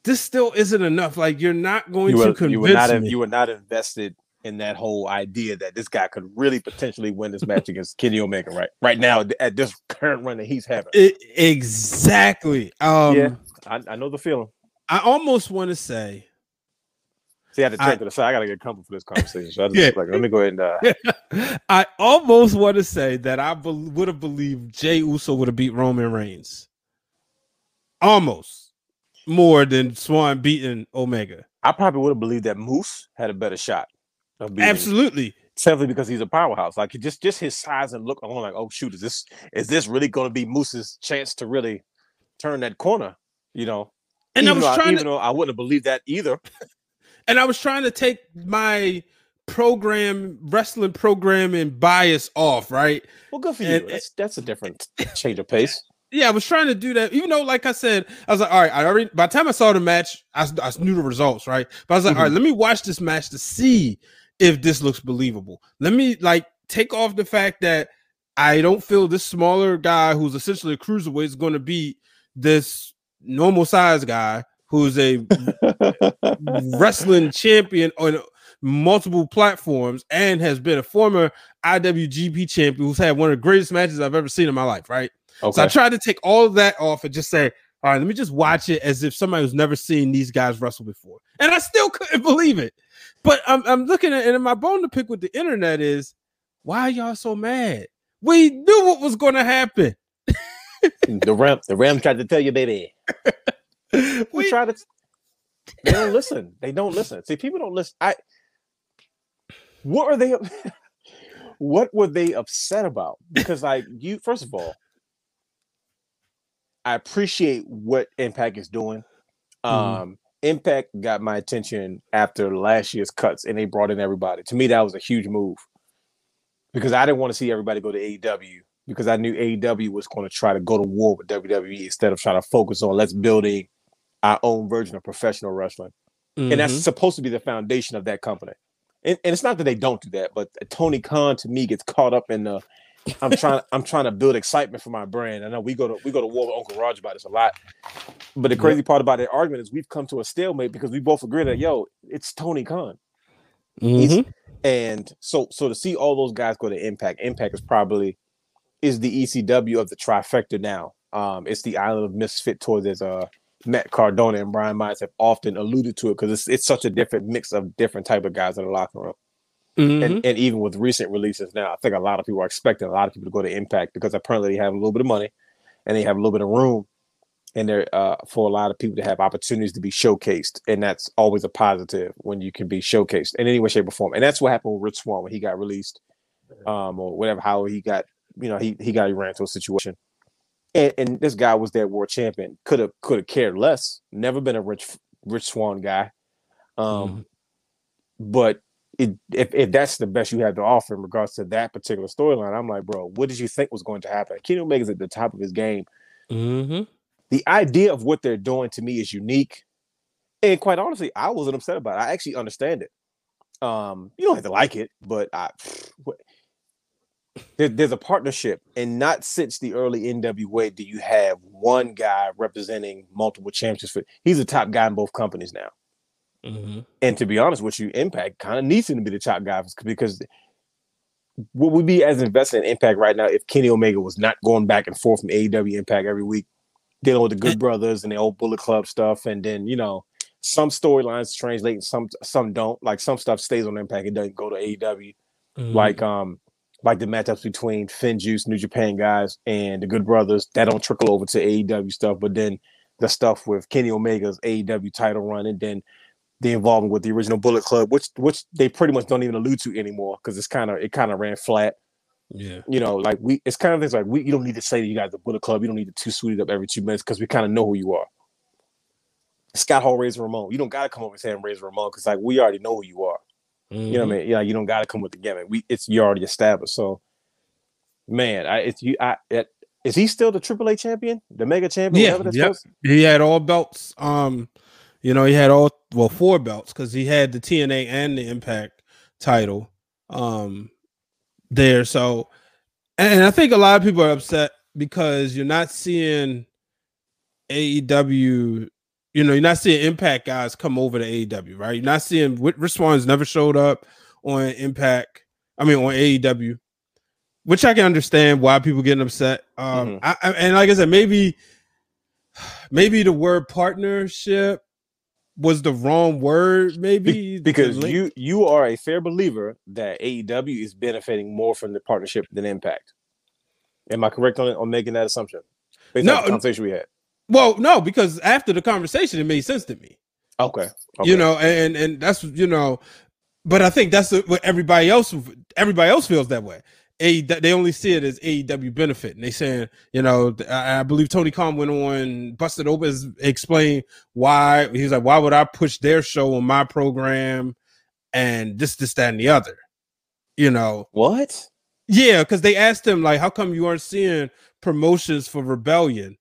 this still isn't enough. Like you're not going You to convince you were not me. you were not invested in that whole idea that this guy could really potentially win this match against Kenny Omega right right now at this current run that he's having. It- exactly. Um, Yeah. I, I know the feeling. I almost want to say, See, I had to turn I- to the side. I gotta get comfortable for this conversation. So I just Yeah. like, let me go ahead and uh, I almost want to say that I be- would have believed Jey Uso would have beat Roman Reigns. Almost more than Swann beating Omega. I probably would have believed that Moose had a better shot. Absolutely. simply because he's a powerhouse. Like just just his size and look, I'm like, oh shoot, is this is this really going to be Moose's chance to really turn that corner? You know, And I was trying even to though I wouldn't have believed that either. and I was trying to take my program wrestling programming bias off, right? Well, good for you. That's that's a different change of pace. Yeah, I was trying to do that. Even though, like I said, I was like, all right, I already by the time I saw the match, I, I knew the results, right? But I was like, all right, mm-hmm. let me watch this match to see if this looks believable. Let me like take off the fact that I don't feel this smaller guy who's essentially a cruiserweight is going to beat this normal size guy who's a wrestling champion on multiple platforms and has been a former IWGP champion who's had one of the greatest matches I've ever seen in my life, right? Okay. So I tried to take all of that off and just say, all right, let me just watch it as if somebody who's never seen these guys wrestle before. And I still couldn't believe it. But I'm, I'm looking at and my bone to pick with the internet is why are y'all so mad? We knew what was going to happen. the Ram the Ram tried to tell you, baby. We We, try to. They don't listen. They don't listen. See, people don't listen. I. What are they? What were they upset about? Because, like, you first of all, I appreciate what Impact is doing. Mhm. Um, Impact got my attention after last year's cuts, and they brought in everybody. To me, that was a huge move because I didn't want to see everybody go to AEW because I knew AEW was going to try to go to war with WWE instead of trying to focus on let's building our own version of professional wrestling. And that's Mhm. supposed to be the foundation of that company. And, and it's not that they don't do that, but Tony Khan to me gets caught up in the I'm trying I'm trying to build excitement for my brand. I know we go to we go to war with Uncle Roger about this a lot. But the crazy part about that argument is we've come to a stalemate because we both agree that yo, it's Tony Khan. Mhm. And so so to see all those guys go to Impact, Impact is probably is the ECW of the trifecta now. Um, it's the island of misfit toys as uh Matt Cardona and Brian Myers have often alluded to it because it's it's such a different mix of different type of guys in the locker room. Mhm. And and even with recent releases now, I think a lot of people are expecting a lot of people to go to Impact because apparently they have a little bit of money and they have a little bit of room and they're uh, for a lot of people to have opportunities to be showcased, and that's always a positive when you can be showcased in any way, shape, or form. And that's what happened with Rich Swann when he got released, um, or whatever. How he got, you know, he he got he ran into a situation, and, and this guy was that world champion. Could have could have cared less. Never been a Rich Rich Swann guy, um, but. It, if, if that's the best you have to offer in regards to that particular storyline, I'm like, bro, what did you think was going to happen? Kenny Omega's at the top of his game Mhm. the idea of what they're doing to me is unique. And quite honestly, I wasn't upset about it. I actually understand it. Um, you don't have to like it, but I there- there's a partnership, and not since the early NWA do you have one guy representing multiple championships. For, he's a top guy in both companies now. Mhm. And to be honest with you, Impact kind of needs him to be the top guy because what would we be as invested in Impact right now if Kenny Omega was not going back and forth from AEW Impact every week, dealing with the Good Brothers and the old Bullet Club stuff, and then you know some storylines translate, and some some don't. Like some stuff stays on Impact, it doesn't go to AEW. Mhm. Like um like the matchups between FinJuice, New Japan guys, and the Good Brothers that don't trickle over to AEW stuff, but then the stuff with Kenny Omega's AEW title run, and then the involvement with the original Bullet Club, which which they pretty much don't even allude to anymore because it's kind of it kind of ran flat. yeah. You know, like we it's kind of things like we you don't need to say that you guys are Bullet Club. You don't need to two suited up every two minutes because we kind of know who you are. Scott Hall, Razor Ramon. You don't gotta come over and say I'm Razor Ramon because like we already know who you are. You know what I mean? Yeah, you don't gotta come with the gimmick. We it's you already established. So man, I it's you I it, is he still the AAA champion? The mega champion? Yeah, yep. He had all belts. Um, you know, he had all well four belts because he had the TNA and the Impact title. Um, there. So, and I think a lot of people are upset because you're not seeing AEW. You know, you're not seeing Impact guys come over to AEW, right? You're not seeing Rich Swann's never showed up on Impact. I mean, on AEW, which I can understand why people getting upset. Um, Mhm. I, I, and like I said, maybe maybe the word partnership was the wrong word. Maybe Be- because you you are a fair believer that AEW is benefiting more from the partnership than Impact. Am I correct on on making that assumption? Based No, on the conversation we had. well, no, because after the conversation, it made sense to me. Okay. okay. You know, and and that's you know, but I think that's what everybody else everybody else feels that way. A they only see it as AEW benefit, and they saying you know I, I believe Tony Khan went on Busted Open explain why he's like why would I push their show on my program and this this that and the other, you know what? yeah because they asked him like how come you aren't seeing promotions for Rebellion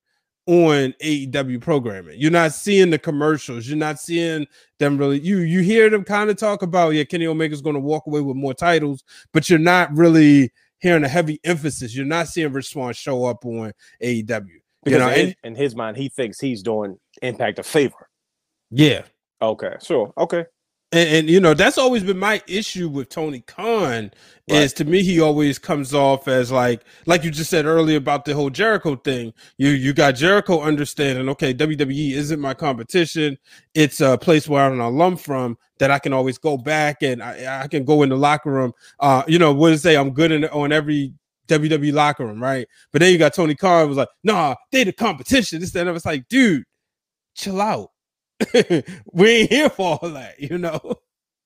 on AEW programming. You're not seeing the commercials. You're not seeing them really. You you hear them kind of talk about yeah, Kenny Omega's going to walk away with more titles, but you're not really hearing a heavy emphasis. You're not seeing Rich Swann show up on AEW. Because you know, in, in his mind, he thinks he's doing Impact a favor. yeah, Okay, sure. Okay. And, and you know that's always been my issue with Tony Khan. Right. Is to me he always comes off as like like you just said earlier about the whole Jericho thing. You you got Jericho understanding okay WWE isn't my competition. It's a place where I'm an alum from that I can always go back and I, I can go in the locker room. Uh, you know what to say? I'm good in on every WWE locker room, right? But then you got Tony Khan was like, nah, they the competition. This that, and it's like, dude, chill out. we ain't here for all that, you know.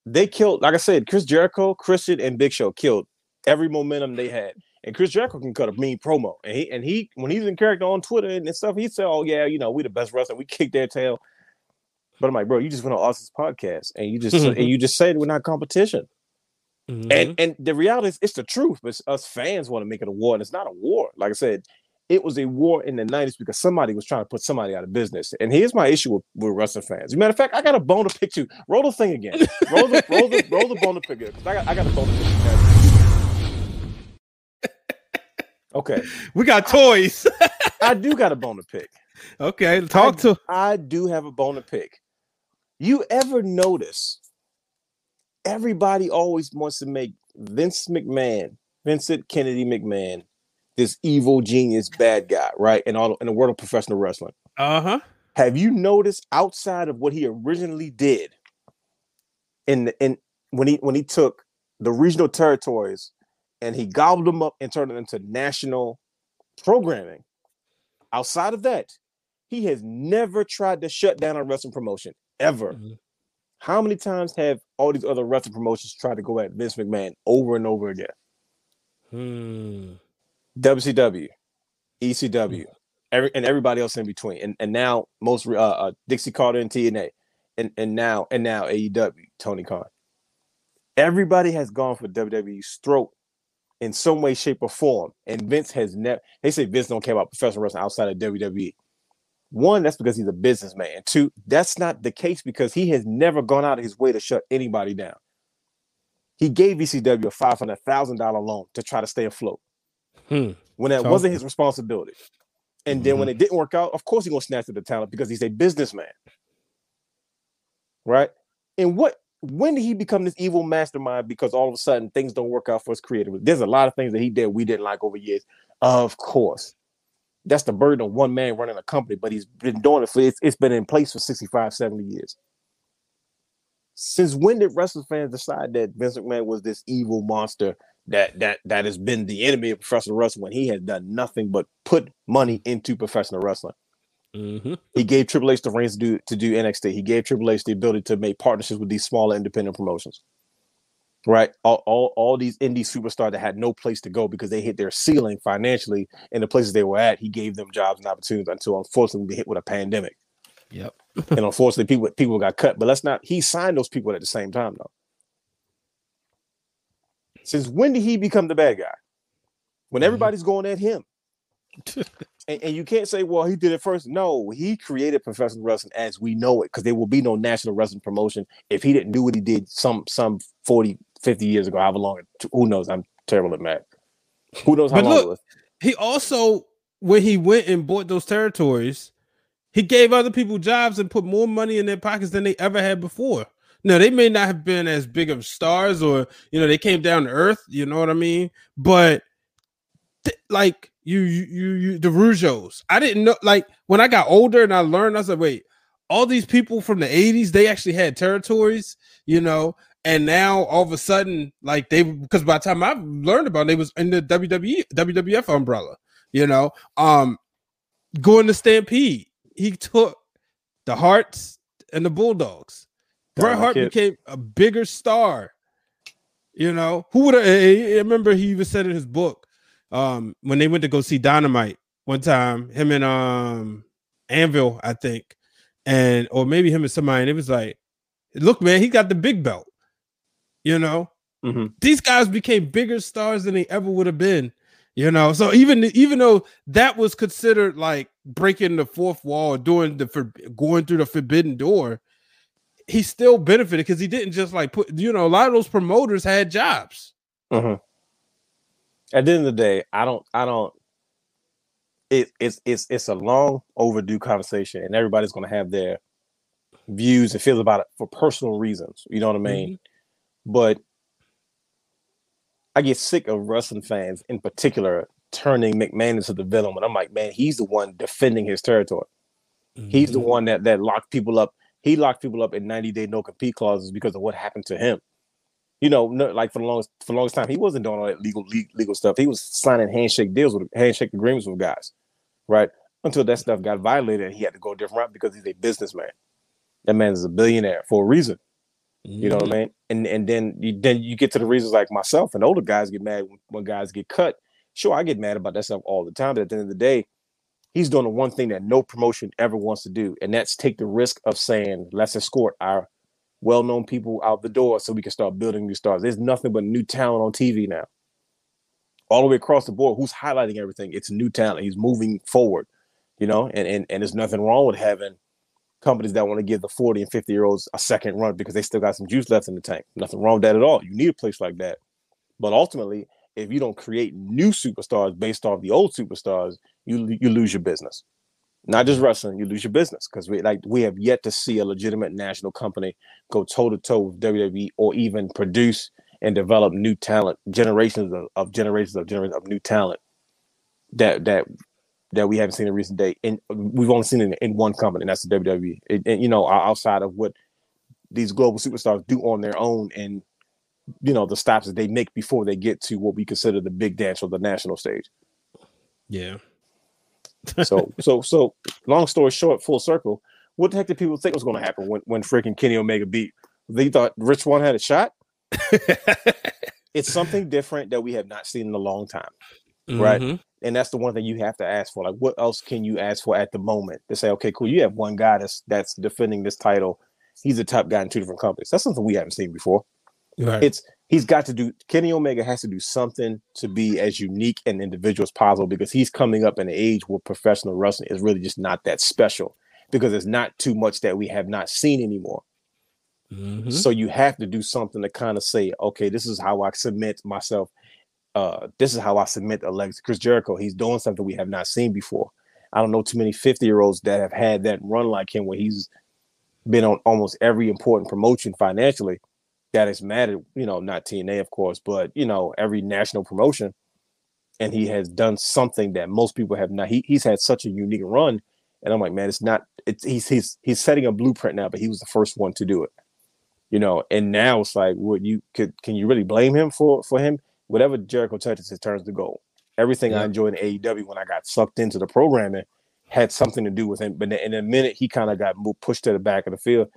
They killed, like I said, Chris Jericho, Christian, and Big Show killed every momentum they had. And Chris Jericho can cut a mean promo. And he and he when he's in character on Twitter and stuff, he said, Oh yeah, you know, we the best wrestler, we kick their tail. But I'm like, bro, you just went on Austin's podcast and you just and you just said we're not competition. Mm-hmm. And and the reality is it's the truth, but us fans want to make it a war, and it's not a war. Like I said, it was a war in the 90s because somebody was trying to put somebody out of business. And here's my issue with, with wrestling fans. As a matter of fact, I got a bone to pick too. Roll the thing again. Roll the roll the roll the bone to pick it. 'cause I got I got a bone to pick. Okay. we got toys. I do got a bone to pick. okay, talk I, to I do have a bone to pick. You ever notice everybody always wants to make Vince McMahon, Vincent Kennedy McMahon, this evil genius bad guy, right? In all in the world of professional wrestling. uh-huh. Have you noticed outside of what he originally did in the, in when he when he took the regional territories and he gobbled them up and turned them into national programming? Outside of that, he has never tried to shut down a wrestling promotion ever. Mhm. How many times have all these other wrestling promotions tried to go at Vince McMahon over and over again? Hmm. WCW, ECW, every, and everybody else in between, and and now most uh, uh, Dixie Carter and TNA, and and now and now AEW, Tony Khan. Everybody has gone for WWE's throat in some way, shape, or form, and Vince has never. They say Vince don't care about professional wrestling outside of WWE. One, that's because he's a businessman. Two, that's not the case because he has never gone out of his way to shut anybody down. He gave ECW a five hundred thousand dollar loan to try to stay afloat Hmm. when that So- wasn't his responsibility. And then when it didn't work out, of course he's gonna snatch at the talent because he's a businessman. Right? And what when did he become this evil mastermind? Because all of a sudden things don't work out for us creatively. There's a lot of things that he did we didn't like over years. Of course. That's the burden of one man running a company, but he's been doing it for it's, it's been in place for 65, 70 years. Since when did wrestling fans decide that Vince McMahon was this evil monster that that that has been the enemy of professional wrestling when he has done nothing but put money into professional wrestling? Mm-hmm. He gave Triple H the reins to do to do NXT. He gave Triple H the ability to make partnerships with these smaller independent promotions. Right, all, all all these indie superstars that had no place to go because they hit their ceiling financially in the places they were at. He gave them jobs and opportunities until unfortunately we hit with a pandemic. Yep. and unfortunately, people people got cut. But let's not. He signed those people at the same time though. Since when did he become the bad guy? When Mhm. everybody's going at him. and, and you can't say, well, he did it first. No, he created professional wrestling as we know it, because there will be no national wrestling promotion if he didn't do what he did some some 40, 50 years ago, however long. Who knows? I'm terrible at math. Who knows how But long look- it was? He also, when he went and bought those territories, he gave other people jobs and put more money in their pockets than they ever had before. Now they may not have been as big of stars, or you know, they came down to earth. You know what I mean? But th- like you, you, you, you, the Rougeaus. I didn't know. Like when I got older and I learned, I said, wait, all these people from the '80s, they actually had territories. You know, and now all of a sudden, like they, because by the time I learned about, it, they was in the WWE, WWF umbrella. You know, um, going to Stampede, he took the Hearts and the Bulldogs. Bret Hart Kid. became a bigger star. You know, who would have? I remember he even said in his book um, when they went to go see Dynamite one time, him and um, Anvil, I think, and or maybe him and somebody, and it was like, look, man, he got the big belt. You know, Mhm. these guys became bigger stars than they ever would have been. You know, so even even though that was considered like breaking the fourth wall, doing the for, going through the forbidden door, he still benefited because he didn't just like put. You know, a lot of those promoters had jobs. Mhm. At the end of the day, I don't, I don't. It, it's it's it's a long overdue conversation, and everybody's going to have their views and feels about it for personal reasons. You know what I mean? But I get sick of wrestling fans, in particular, turning McMahon into the villain. When I'm like, man, he's the one defending his territory. He's the one that that locked people up. He locked people up in 90 day no compete clauses because of what happened to him. You know, no, like for the longest for the longest time, he wasn't doing all that legal le- legal stuff. He was signing handshake deals with handshake agreements with guys, right? Until that stuff got violated, and he had to go a different route because he's a businessman. That man is a billionaire for a reason. You know what I mm-hmm. mean? And and then you then you get to the reasons like myself and older guys get mad when, when guys get cut. Sure, I get mad about that stuff all the time, but at the end of the day, he's doing the one thing that no promotion ever wants to do, and that's take the risk of saying, let's escort our well-known people out the door so we can start building new stars. There's nothing but new talent on TV now. All the way across the board, who's highlighting everything? It's new talent. He's moving forward, you know, and and, and there's nothing wrong with having companies that want to give the 40 and 50 year olds a second run because they still got some juice left in the tank. Nothing wrong with that at all. You need a place like that. But ultimately, if you don't create new superstars based off the old superstars, you you lose your business. Not just wrestling, you lose your business because we like we have yet to see a legitimate national company go toe to toe with WWE or even produce and develop new talent, generations of, of generations of generations of new talent that that that we haven't seen in recent day. And we've only seen it in, in one company, and that's the WWE. And you know, outside of what these global superstars do on their own, and you know the stops that they make before they get to what we consider the big dance or the national stage. Yeah. So, so, so, long story short, full circle. What the heck did people think was going to happen when when freaking Kenny Omega beat? They thought Rich Swann had a shot. It's something different that we have not seen in a long time. Right. Mhm. and that's the one thing you have to ask for. Like, what else can you ask for at the moment to say, okay, cool, you have one guy that's that's defending this title. He's a top guy in two different companies. That's something we haven't seen before. Right. It's he's got to do. Kenny Omega has to do something to be as unique and individual as possible because he's coming up in an age where professional wrestling is really just not that special because there's not too much that we have not seen anymore. Mhm. So you have to do something to kind of say, okay, this is how I submit myself. Uh, this is how I submit a legacy. Chris Jericho, he's doing something we have not seen before. I don't know too many 50 year olds that have had that run like him where he's been on almost every important promotion financially that has mattered. You know, not TNA, of course, but you know, every national promotion. And he has done something that most people have not. He, he's had such a unique run, and I'm like, man, it's not. It's he's he's he's setting a blueprint now, but he was the first one to do it. You know, and now it's like, would you could can you really blame him for for him? Whatever Jericho touches, it turns to gold. Everything I enjoyed in AEW when I got sucked into the programming had something to do with him. But in a minute, he kind of got pushed to the back of the field.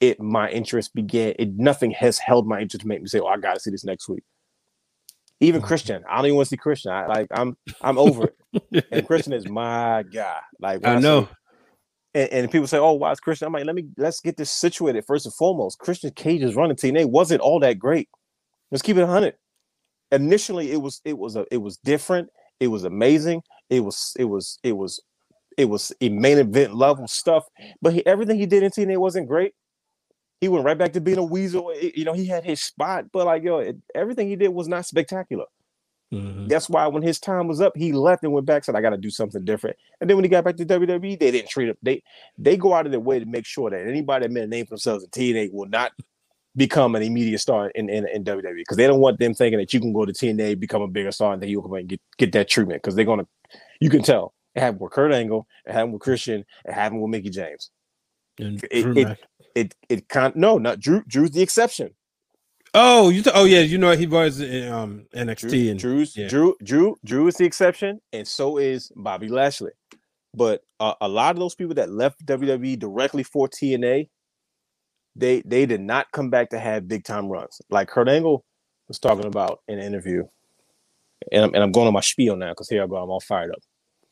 It my interest began. It nothing has held my interest to make me say, "Oh, I got to see this next week." Even mm-hmm. Christian, I don't even want to see Christian. I like I'm I'm over it. And Christian is my guy. Like I say- know. and, and people say, "Oh, why is Christian?" I'm like, "Let me let's get this situated first and foremost." Christian Cage's running TNA wasn't all that great. Let's keep it hundred. Initially, it was it was a it was different. It was amazing. It was it was it was it was a main event level stuff. But he, everything he did in TNA wasn't great. He went right back to being a weasel. It- you know, he had his spot, but like yo, it, everything he did was not spectacular. Mhm. That's why when his time was up, he left and went back. Said, "I got to do something different." And then when he got back to WWE, they didn't treat him. They they go out of their way to make sure that anybody that made a name for themselves in TNA will not become an immediate star in in, in WWE because they don't want them thinking that you can go to TNA, become a bigger star, and then you'll come and get get that treatment because they're gonna. You can tell it happened with Kurt Angle, it happened with Christian, it happened with Mickie James. And It- it- It it can't. No, not Drew. Drew's the exception. oh, you. Th- oh yeah, you know he was in um NXT Drew, and Drew's yeah. Drew Drew Drew is the exception, and so is Bobby Lashley. But uh, a lot of those people that left WWE directly for TNA, they they did not come back to have big time runs. Like Kurt Angle was talking about in an interview, and I'm, and I'm going on my spiel now because here I go, I'm all fired up.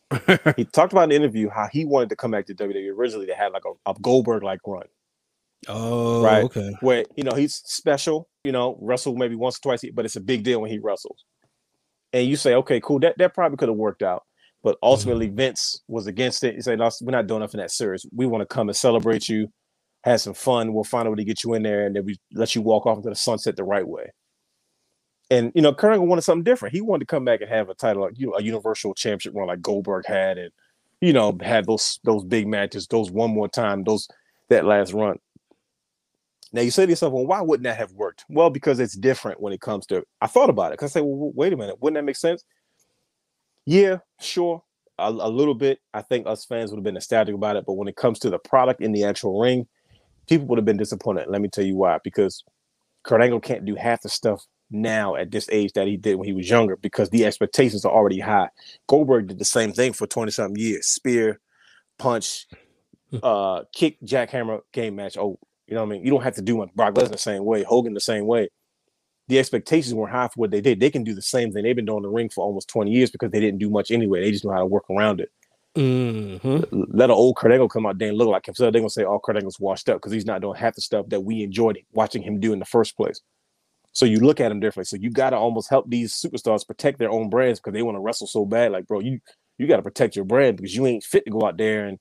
he talked about in the interview how he wanted to come back to WWE originally to have like a, a Goldberg like run oh Right. okay. where you know he's special, you know, wrestle maybe once or twice, but it's a big deal when he wrestles. And you say, okay, cool, that, that probably could have worked out. But mm-hmm. ultimately, Vince was against it. He said, no, we're not doing nothing that serious. We want to come and celebrate you, have some fun. We'll find a way to get you in there, and then we let you walk off into the sunset the right way. And you know, Angle wanted something different. He wanted to come back and have a title, like you know, a Universal Championship run like Goldberg had, and you know, had those those big matches, those one more time, those that last run. Now you say to yourself, well, why wouldn't that have worked? Well, because it's different when it comes to. I thought about it because I say, well, wait a minute, wouldn't that make sense? Yeah, sure, a, a little bit. I think us fans would have been ecstatic about it, but when it comes to the product in the actual ring, people would have been disappointed. Let me tell you why. Because Kurt Angle can't do half the stuff now at this age that he did when he was younger because the expectations are already high. Goldberg did the same thing for 20 something years spear, punch, uh, kick, jackhammer, game match. Oh, you know what I mean? You don't have to do much. Brock Lesnar the same way, Hogan the same way. The expectations were high for what they did. They can do the same thing. They've been doing the ring for almost 20 years because they didn't do much anyway. They just know how to work around it. Mhm. Let an old Kurt Angle come out there and look like himself. They're gonna say, "Oh, Kurt Angle's washed up" because he's not doing half the stuff that we enjoyed watching him do in the first place. So you look at him differently. So you got to almost help these superstars protect their own brands because they want to wrestle so bad. Like, bro, you you got to protect your brand because you ain't fit to go out there and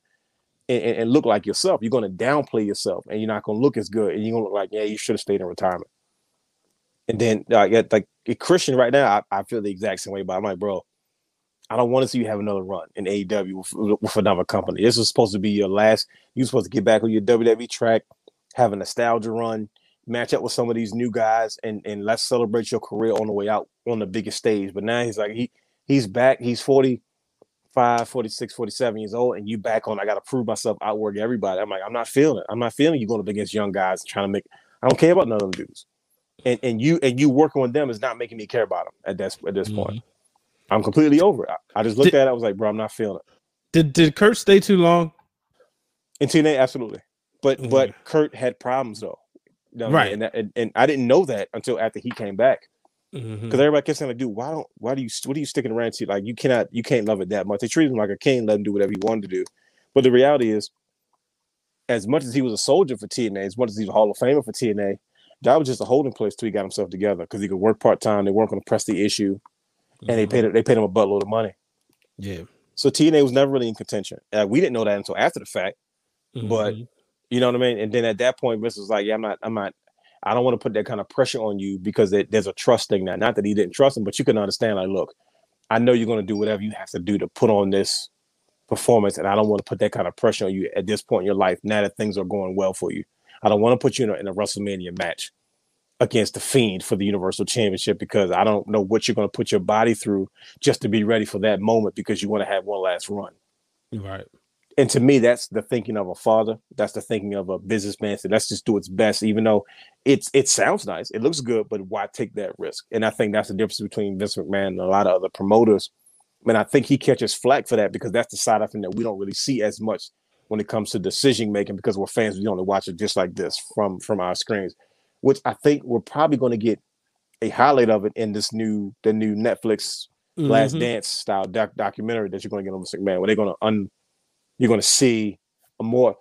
and, and- look like yourself. You're gonna downplay yourself, and you're not gonna look as good, and you're gonna look like, yeah, you should have stayed in retirement. And then, uh, like a Christian right now, I, I feel the exact same way. But I'm like, bro, I don't want to see you have another run in AEW with, with another company. This is supposed to be your last. You're supposed to get back on your WWE track, have a nostalgia run, match up with some of these new guys, and and let's celebrate your career on the way out on the biggest stage. But now he's like he he's back. He's 45, 46, 47 years old, and you back on. I got to prove myself, outwork everybody. I'm like, I'm not feeling it. I'm not feeling you going up against young guys trying to make. I don't care about none of them dudes. And and you and you working with them is not making me care about them at this at this point. I'm completely over it. I, I just looked Did- at it. I was like, bro, I'm not feeling it. Did did Kurt stay too long? In TNA, absolutely. But Mhm. but Kurt had problems though. You know what I Right. mean? And, that, and and I didn't know that until after he came back. Mhm. Because everybody kept saying like, dude, why don't why do you what are you sticking around to? Like you cannot you can't love it that much. They treated him like a king, let him do whatever he wanted to do. But the reality is, as much as he was a soldier for TNA, as much as he's a Hall of Famer for TNA, that was just a holding place till he got himself together because he could work part time. They weren't going to press the issue, and they paid they paid him a buttload of money. Yeah. So TNA was never really in contention. Uh, we didn't know that until after the fact. But Mhm. you know what I mean. And then at that point, Vince was like, "Yeah, I'm not. I'm not. I don't want to put that kind of pressure on you because it, there's a trust thing now. Not that he didn't trust him, but you can understand. Like, look, I know you're going to do whatever you have to do to put on this performance, and I don't want to put that kind of pressure on you at this point in your life. Now that things are going well for you, I don't want to put you in a, in a WrestleMania match against the Fiend for the Universal Championship because I don't know what you're going to put your body through just to be ready for that moment because you want to have one last run. Right. And to me, that's the thinking of a father. That's the thinking of a businessman. So let's just do its best, even though it's it sounds nice, it looks good, but why take that risk? And I think that's the difference between Vince McMahon and a lot of other promoters. And I think he catches flack for that because that's the side of him that we don't really see as much when it comes to decision making because we're fans. We only watch it just like this from from our screens, which I think we're probably going to get a highlight of it in this new the new Netflix Last Mhm. Dance style doc- documentary that you're going to get on Vince McMahon, where they're going to un you're going to see a more.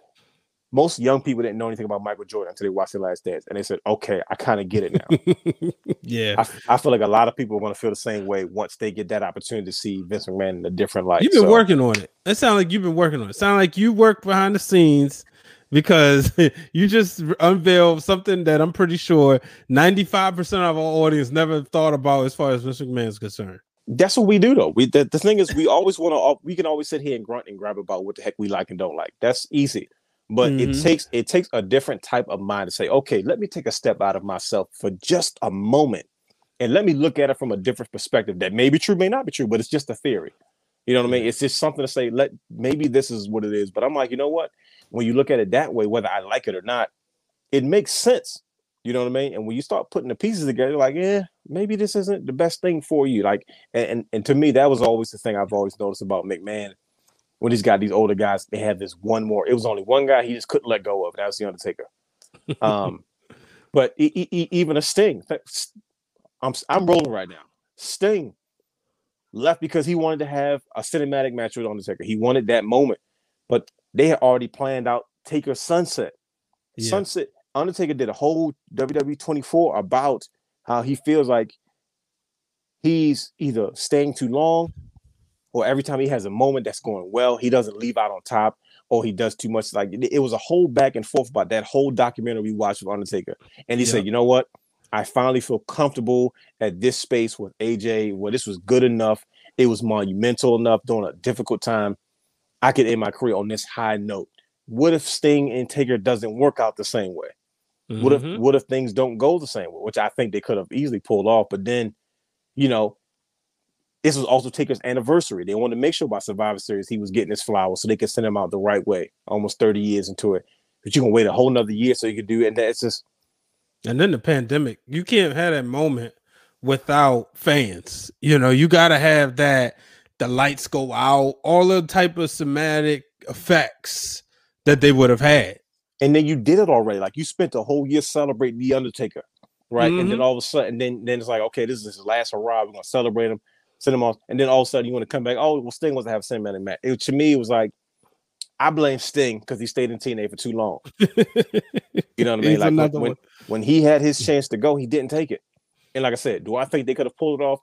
Most young people didn't know anything about Michael Jordan until they watched the Last Dance, and they said, "Okay, I kind of get it now." yeah. I, I feel like a lot of people are going to feel the same way once they get that opportunity to see Vince McMahon in a different light. You've been So, working on it. It sounds like you've been working on it. Sound like you work behind the scenes because you just unveiled something that I'm pretty sure 95% of our audience never thought about as far as Vince McMahon is concerned. That's what we do, though. We the, the thing is, we always want to. We can always sit here and grunt and grab about what the heck we like and don't like. That's easy, but it Mhm. takes it takes a different type of mind to say, okay, let me take a step out of myself for just a moment, and let me look at it from a different perspective. That may be true, may not be true, but it's just a theory. You know what I mean? It's just something to say. Let maybe this is what it is. But I'm like, you know what? When you look at it that way, whether I like it or not, it makes sense. You know what I mean? And when you start putting the pieces together, like, yeah, maybe this isn't the best thing for you. Like, and, and and to me, that was always the thing I've always noticed about McMahon. When he's got these older guys, they have this one more. It was only one guy he just couldn't let go of. That was the Undertaker. Um, but e- e- e- even a Sting, I'm I'm rolling right now. Sting left because he wanted to have a cinematic match with Undertaker. He wanted that moment, but they had already planned out Taker Sunset. Yeah. Sunset Undertaker did a whole WWE 24 about how he feels like he's either staying too long or every time he has a moment that's going well, he doesn't leave out on top or he does too much. Like it, it was a whole back and forth about that whole documentary we watched with Undertaker. And he Yeah. said, you know what? I finally feel comfortable at this space with AJ where this was good enough. It was monumental enough during a difficult time. I could end my career on this high note. What if Sting and Taker doesn't work out the same way? What if Mhm. what if things don't go the same way? Which I think they could have easily pulled off, but then, you know, this was also Taker's anniversary. They wanted to make sure by Survivor Series he was getting his flowers so they could send him out the right way. Almost 30 years into it. But you can wait a whole nother year so you could do it. And that's just And then the pandemic, you can't have that moment without fans. You know, you got to have that. The lights go out, all the type of somatic effects that they would have had. And then you did it already. Like you spent a whole year celebrating the Undertaker, right? And Mm-hmm. then all of a sudden, then then it's like, okay, this is his last hurrah. We're gonna celebrate him, send him off, and then all of a sudden you want to come back. Oh, well, Sting wants to have a cinematic match. It, to me, it was like I blame Sting because he stayed in TNA for too long. You know what I mean? He's Like when, when, when he had his chance to go, he didn't take it. And like I said, do I think they could have pulled it off?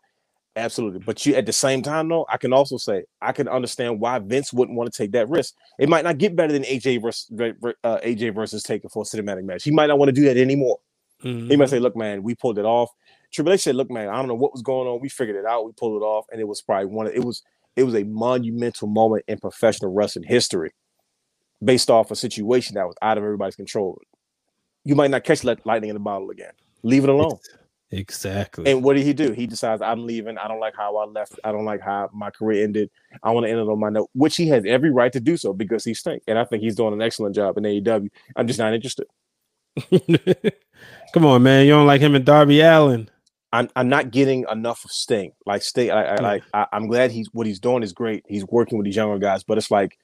Absolutely. But you at the same time, though, I can also say I can understand why Vince wouldn't want to take that risk. It might not get better than AJ versus uh, AJ versus Taker for a cinematic match. He might not want to do that anymore. He Mhm. might say, "Look, man, we pulled it off." Triple H said, "Look, man, I don't know what was going on. We figured it out. We pulled it off, and it was probably one of it was it was a monumental moment in professional wrestling history, based off a situation that was out of everybody's control. You might not catch light- lightning in the bottle again. Leave it alone." Exactly. And what did he do? He decides, I'm leaving. I don't like how I left. I don't like how my career ended. I want to end it on my note, which he has every right to do so because he stink. And I think he's doing an excellent job in AEW. I'm just not interested. Come on, man. You don't like him and Darby Allin. I'm I'm not getting enough of Sting. Like Sting, I, I Mm. like I, I'm glad he's what he's doing is great. He's working with these younger guys, but it's like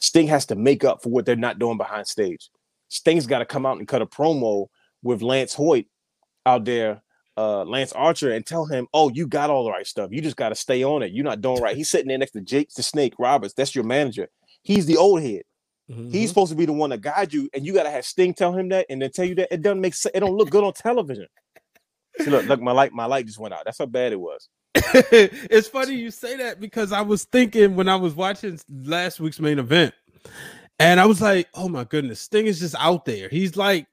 Sting has to make up for what they're not doing behind stage. Sting's got to come out and cut a promo with Lance Hoyt out there, uh, Lance Archer, and tell him, "Oh, you got all the right stuff. You just got to stay on it. You're not doing right." He's sitting there next to Jake the Snake Roberts. That's your manager. He's the old head. Mhm. He's supposed to be the one to guide you, and you got to have Sting tell him that, and then tell you that it doesn't make sense. It don't look good on television. See, look, look, my light, my light just went out. That's how bad it was. it's funny you say that because I was thinking when I was watching last week's main event, and I was like, "Oh my goodness, Sting is just out there. He's like,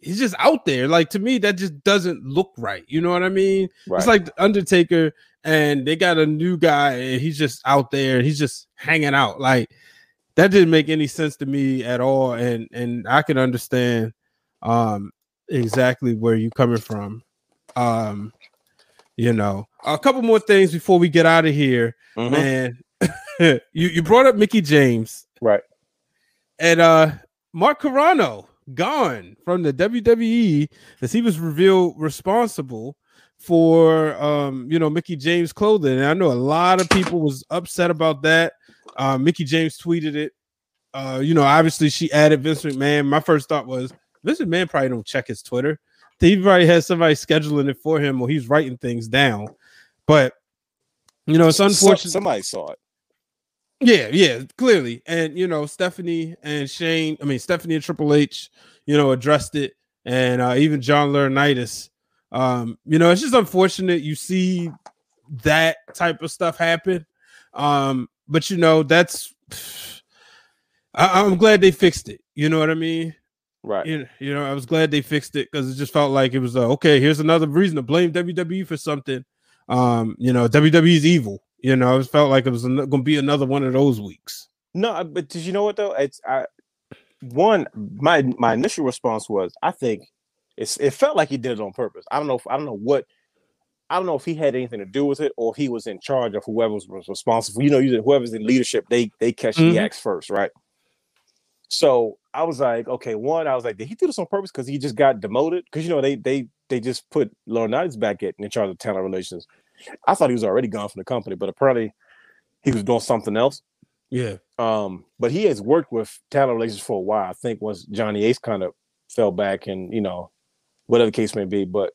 he's just out there. Like to me, that just doesn't look right. You know what I mean? Right. It's like Undertaker, and they got a new guy, and he's just out there, and he's just hanging out. Like that didn't make any sense to me at all, and and I can understand um exactly where you're coming from. Um, you know, a couple more things before we get out of here, Mhm. man. you you brought up Mickie James, Right. and uh Mark Carrano gone from the WWE as he was revealed responsible for um you know Mickie James clothing. And I know a lot of people was upset about that. Uh, Mickie James tweeted it. Uh, you know, obviously she added Vince McMahon. My first thought was Vince McMahon probably don't check his Twitter. He probably has somebody scheduling it for him or he's writing things down. But you know, it's unfortunate. somebody saw it. Yeah, yeah, clearly. And you know, Stephanie and Shane, I mean Stephanie and Triple H, you know, addressed it, and uh even John Laurinaitis. Um, you know, it's just unfortunate you see that type of stuff happen. Um, but you know, that's I, I'm glad they fixed it. You know what I mean? Right. You, you know, I was glad they fixed it because it just felt like it was uh, okay. Here's another reason to blame WWE for something. Um, you know, WWE's evil. You know, it felt like it was going to be another one of those weeks. No, but did you know what though? It's I one my my initial response was I think it's it felt like he did it on purpose. I don't know if I don't know what I don't know if he had anything to do with it or if he was in charge of whoever was, responsible. You know, whoever's in leadership, they they catch Mhm. the axe first, right? So I was like, okay, one, I was like, did he do this on purpose because he just got demoted? Because you know they they they just put Laurinaitis back at in charge of talent relations. I thought he was already gone from the company, but apparently he was doing something else. Yeah. Um, but he has worked with talent relations for a while. I think once Johnny Ace kind of fell back and you know, whatever the case may be. But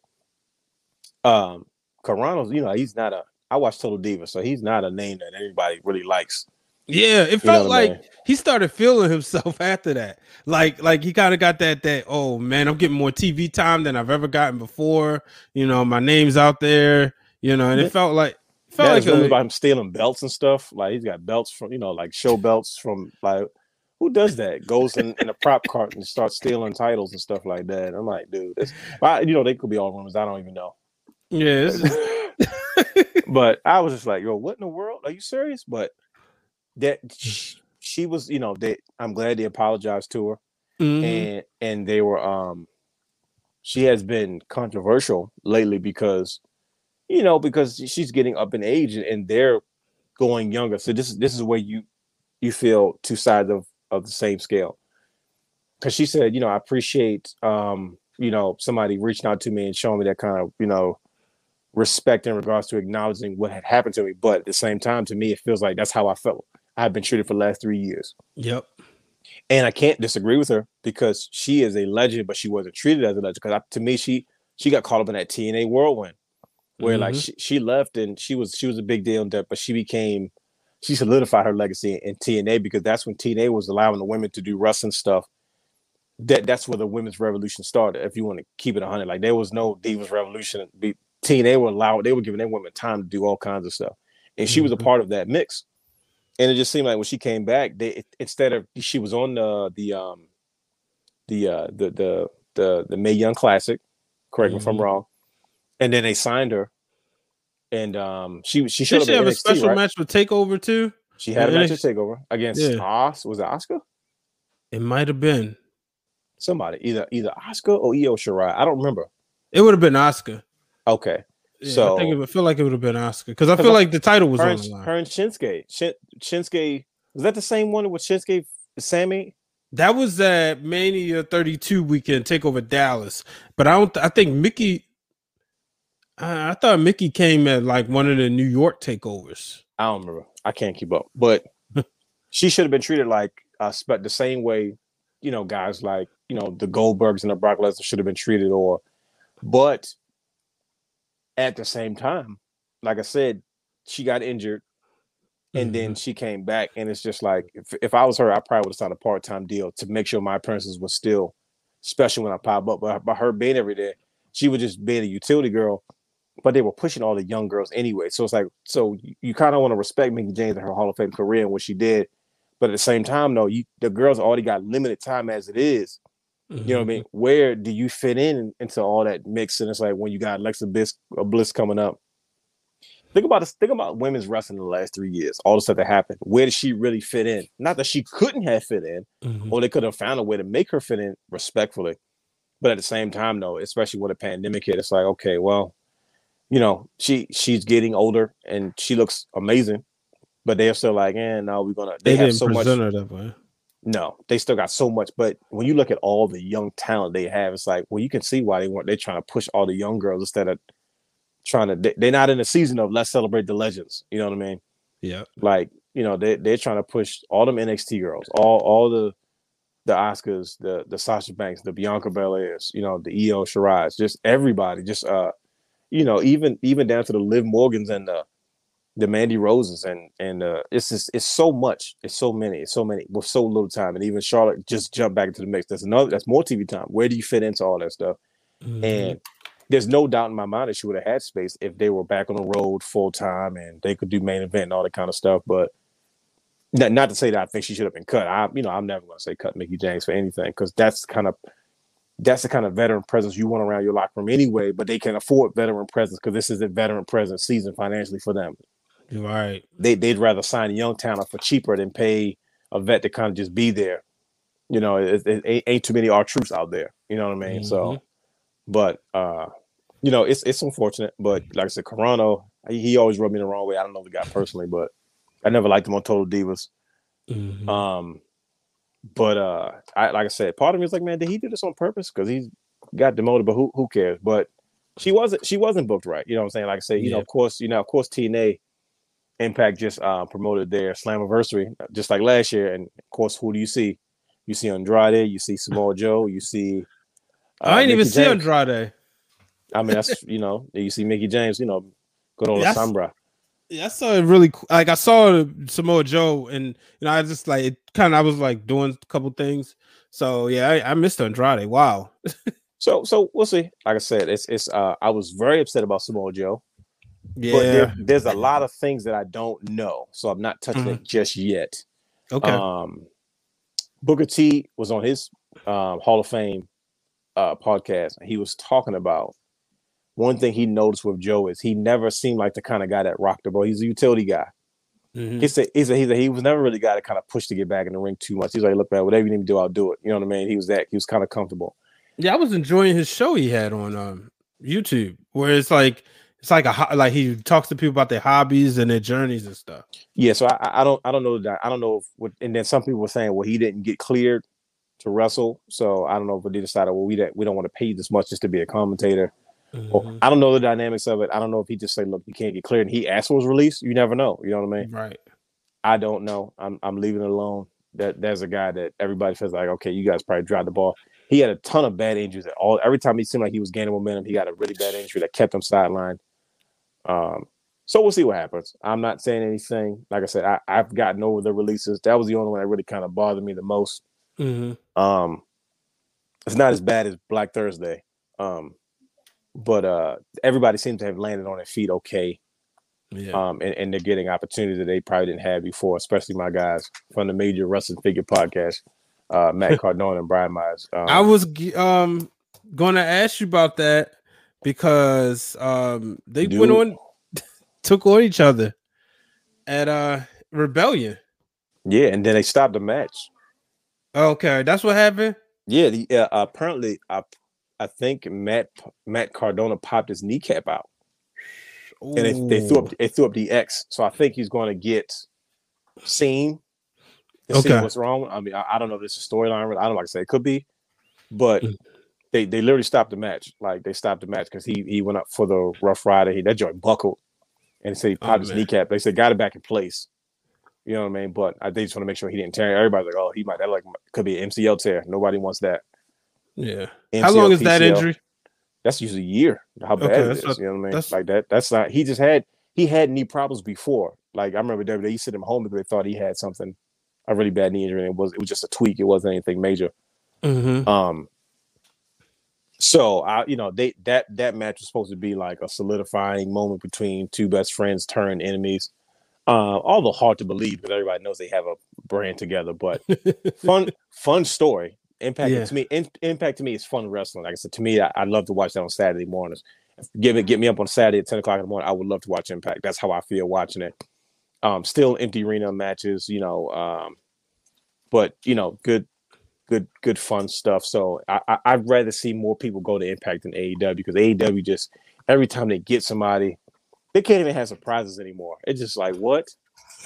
um Carrano's, you know, he's not a I watch Total Diva, so he's not a name that anybody really likes. Yeah, it You know felt I like mean? he started feeling himself after that. Like, like he kind of got that that oh man, I'm getting more TV time than I've ever gotten before. You know, my name's out there. You know, and it felt like felt There's like a, about him stealing belts and stuff. Like he's got belts from, you know, like show belts from like who does that? Goes in, in a prop cart and starts stealing titles and stuff like that. I'm like, dude, this, you know, they could be all rumors. I don't even know. yeah. it's- but I was just like, yo, what in the world? Are you serious? But that she, she was, you know, they I'm glad they apologized to her Mhm. and and they were um she has been controversial lately because you know, because she's getting up in age and, and they're going younger. So this is this is where you you feel two sides of of the same scale. Cause she said, you know, I appreciate um, you know, somebody reaching out to me and showing me that kind of, you know, respect in regards to acknowledging what had happened to me. But at the same time, to me, it feels like that's how I felt. I've been treated for the last three years. Yep. And I can't disagree with her because she is a legend, but she wasn't treated as a legend. Because to me, she she got caught up in that TNA whirlwind, where like Mhm. she, she left and she was she was a big deal in that, but she became she solidified her legacy in TNA because that's when TNA was allowing the women to do wrestling stuff. That that's where the women's revolution started. If you want to keep it hundred, like there was no divas revolution. Be, TNA were allowed; they were giving their women time to do all kinds of stuff, and she was a Mhm. part of that mix and it just seemed like when she came back, they instead of she was on the the um the uh the the the the May Young Classic, correct me if I'm Mhm. wrong, and then they signed her, and um she she Did showed up she have a special right? match with Takeover too? She had a Yeah, match at NXT. Takeover against Yeah. Os was it Asuka? It might have been. Somebody either either Asuka or Io Shirai. I don't remember. It would have been Asuka. Okay, Yeah, I think it would feel like it would have been Asuka because I feel I- like the title was her on the line. her and Shinsuke. Shin, Shinsuke was that the same one with Shinsuke Sami? That was that Mania 32 weekend takeover Dallas, but I don't. I think Mickie. I, I thought Mickie came at like one of the New York takeovers. I don't remember. I can't keep up. But she should have been treated like uh the same way, you know, guys like, you know, the Goldbergs and the Brock Lesnar should have been treated or but at the same time, like I said, she got injured and then she came back and it's just like if, if I was her, I probably would have signed a part-time deal to make sure my appearances were still special when I pop up. But by her being every day, she was just being a utility girl but they were pushing all the young girls anyway. So it's like, so you, you kind of want to respect Mickie James and her Hall of Fame career and what she did, but at the same time, though, you the girls already got limited time as it is. You know what I mean? Where do you fit in into all that mix? And it's like when you got Alexa Bliss, uh, Bliss coming up, Think about this. Think about women's wrestling in the last three years. All the stuff that happened. Where did she really fit in? Not that she couldn't have fit in, Mhm. or they could have found a way to make her fit in respectfully. But at the same time, though, especially with a pandemic hit, it's like, okay, well, you know, she she's getting older and she looks amazing, but they're still like, eh, no, we're gonna. They, They, have so much. present her that way. No, they still got so much. But when you look at all the young talent they have, it's like, well, you can see why they want. They're trying to push all the young girls instead of trying to. They, they're not in the season of let's celebrate the legends. You know what I mean? Yeah. Like, you know, they they're trying to push all them NXT girls, all all the the Asukas, the the Sasha Banks, the Bianca Belairs, you know, the Io Shirai's, just everybody, just uh, you know, even even down to the Liv Morgans and the the Mandy Roses and and uh, it's just it's so much, it's so many, it's so many with so little time, and even Charlotte just jumped back into the mix. That's another, that's more TV time. Where do you fit into all that stuff? Mhm. And there's no doubt in my mind that she would have had space if they were back on the road full time and they could do main event and all that kind of stuff. But not, not to say that I think she should have been cut. I, you know, I'm never going to say cut Mickie James for anything because that's kind of that's the kind of veteran presence you want around your locker room anyway. But they can afford veteran presence because this is a veteran presence season financially for them. Right. They they'd rather sign a young talent for cheaper than pay a vet to kind of just be there. You know, it, it ain't, ain't too many R-Truths out there. You know what I mean? So, but uh, you know, it's it's unfortunate. But like I said, Carrano, he, always rubbed me the wrong way. I don't know the guy personally, but I never liked him on Total Divas. Mhm. Um, but uh, I like I said, part of me is like, man, did he do this on purpose? Because he's got demoted, but who who cares? But she wasn't she wasn't booked right. You know what I'm saying? Like I said, you know, of course, you know, of course, TNA Impact just uh, promoted their Slammiversary just like last year, and of course, who do you see? You see Andrade, you see Samoa Joe, you see. uh, I didn't even Mickie see James. Andrade. I mean, that's you know, you see Mickie James, you know, good old That's- Sombra. Yeah, I saw it really cool. Like I saw Samoa Joe, and you know, I just like it kind of. I was like doing a couple things. So yeah, I, I missed Andrade. Wow. So, so we'll see. Like I said, it's it's. Uh, I was very upset about Samoa Joe. Yeah. but there, there's a lot of things that I don't know, so I'm not touching Mhm. it just yet. okay. Um, Booker T was on his um, Hall of Fame uh, podcast, and he was talking about one thing he noticed with Joe is he never seemed like the kind of guy that rocked the ball. He's a utility guy. Mhm. He said he said he, said he was never really guy to kind of push to get back in the ring too much. He's like, look, man, whatever you need to do, I'll do it. You know what I mean? He was that he was kind of comfortable. Yeah, I was enjoying his show he had on um YouTube, where it's like it's like a like he talks to people about their hobbies and their journeys and stuff. Yeah, so I, I- don't I don't know that I don't know if what and then some people were saying well he didn't get cleared to wrestle, so I don't know if they decided well we don't we don't want to pay this much just to be a commentator. Or Mhm. I don't know the dynamics of it. I don't know if he just said look you can't get cleared and he asked for his release. You never know. You know what I mean? Right. I don't know. I'm I'm leaving it alone. That there's a guy that everybody feels like okay you guys probably dropped the ball. He had a ton of bad injuries. At all every time he seemed like he was gaining momentum, he got a really bad injury that kept him sidelined. Um, so we'll see what happens. I'm not saying anything. Like I said, I, I've gotten over the releases. That was the only one that really kind of bothered me the most. Mhm. Um, it's not as bad as Black Thursday. Um, but uh, everybody seems to have landed on their feet okay. Yeah. Um, and, and they're getting opportunities that they probably didn't have before, especially my guys from the Major Wrestling Figure Podcast, uh, Matt Cardona and Brian Myers. Um, I was um going to ask you about that because um they Dude. went on took on each other at uh Rebellion. yeah, and then they stopped the match. Okay, that's what happened. Yeah, the, uh, apparently, I I think Matt Matt Cardona popped his kneecap out, and they, they threw up they threw up the X. So I think he's going to get seen to see Okay. what's wrong. I mean, I, I don't know if this is a storyline. I don't like to say it could be, but Mm. they they literally stopped the match. Like they stopped the match because he he went up for the Rough Ryder. He that joint buckled, and said he Oh, popped his man. kneecap. They said got it back in place. You know what I mean? But I they just want to make sure he didn't tear. Everybody's like, oh, he might that like could be an MCL tear. Nobody wants that. Yeah. How long is that injury? That's usually a year. How bad Okay, it is. not- you know what I mean? Like that. That's not. He just had. He had knee problems before. Like I remember WWE used to him home because they thought he had something, a really bad knee injury. And it was. It was just a tweak. It wasn't anything major. Mhm. Um. So I, you know, they that that match was supposed to be like a solidifying moment between two best friends turned enemies. Uh, although hard to believe because everybody knows they have a brand together, but fun, fun story. Impact Yeah. to me, in, impact to me is fun wrestling. Like I said, to me, I, I love to watch that on Saturday mornings. give it get me up on Saturday at ten o'clock in the morning. I would love to watch Impact. That's how I feel watching it. Um, still empty arena matches, you know. Um, but you know, good, good, good fun stuff. So I, I I'd rather see more people go to Impact than AEW because AEW just every time they get somebody, they can't even have surprises anymore. It's just like what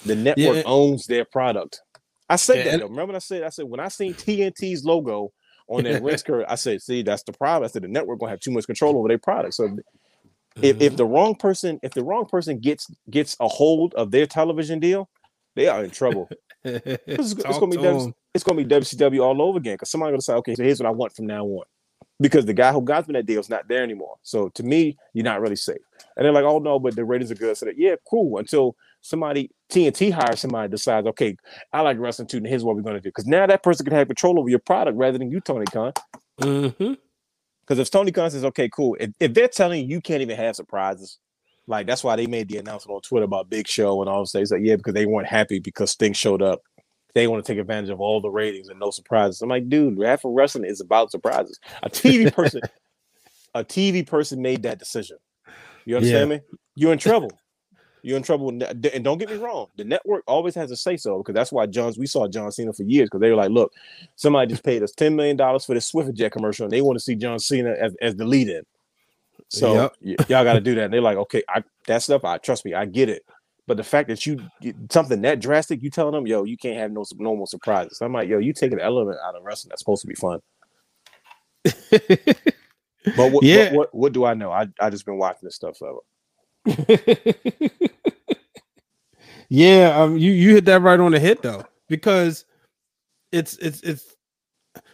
the network Yeah. owns their product. I said Yeah, that. Though. Remember, what I said I said when I seen TNT's logo on that ring skirt, I said, "See, that's the problem." I said the network gonna have too much control over their product. So if, if the wrong person if the wrong person gets gets a hold of their television deal, they are in trouble. It's, it's gonna be W- it's gonna be WCW all over again because somebody's gonna say, okay, so here's what I want from now on. Because the guy who got me that deal is not there anymore. So to me, you're not really safe. And they're like, oh no, but the ratings are good. So that, yeah, cool. Until somebody TNT hires somebody decides, okay, I like wrestling too, and here's what we're gonna do. Because now that person can have control over your product rather than you, Tony Khan. Mhm. Because if Tony Khan says, okay, cool, if, if they're telling you you can't even have surprises, like that's why they made the announcement on Twitter about Big Show and all those things. Like, yeah, because they weren't happy because Sting showed up. They want to take advantage of all the ratings and no surprises. I'm like, dude, half of wrestling is about surprises. A TV person, a TV person made that decision. You understand me? You're in trouble. You're in trouble. And don't get me wrong, the network always has a say so because that's why John's we saw John Cena for years because they were like, look, somebody just paid us $10 million for this Jet commercial and they want to see John Cena as, as the lead in. So Yep. y- y'all got to do that. And they're like, okay, I that stuff, I trust me, I get it. But the fact that you something that drastic, you telling them, yo, you can't have no normal surprises. I'm like, yo, you take an element out of wrestling that's supposed to be fun. But what, Yeah. what, what what do I know? I I just been watching this stuff forever. Yeah, um, you you hit that right on the hit though, because it's it's it's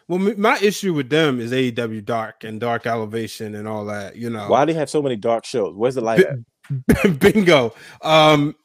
well, my issue with them is AEW Dark and Dark Elevation and all that. You know, Why do they have so many dark shows? Where's the light at? bingo. Um,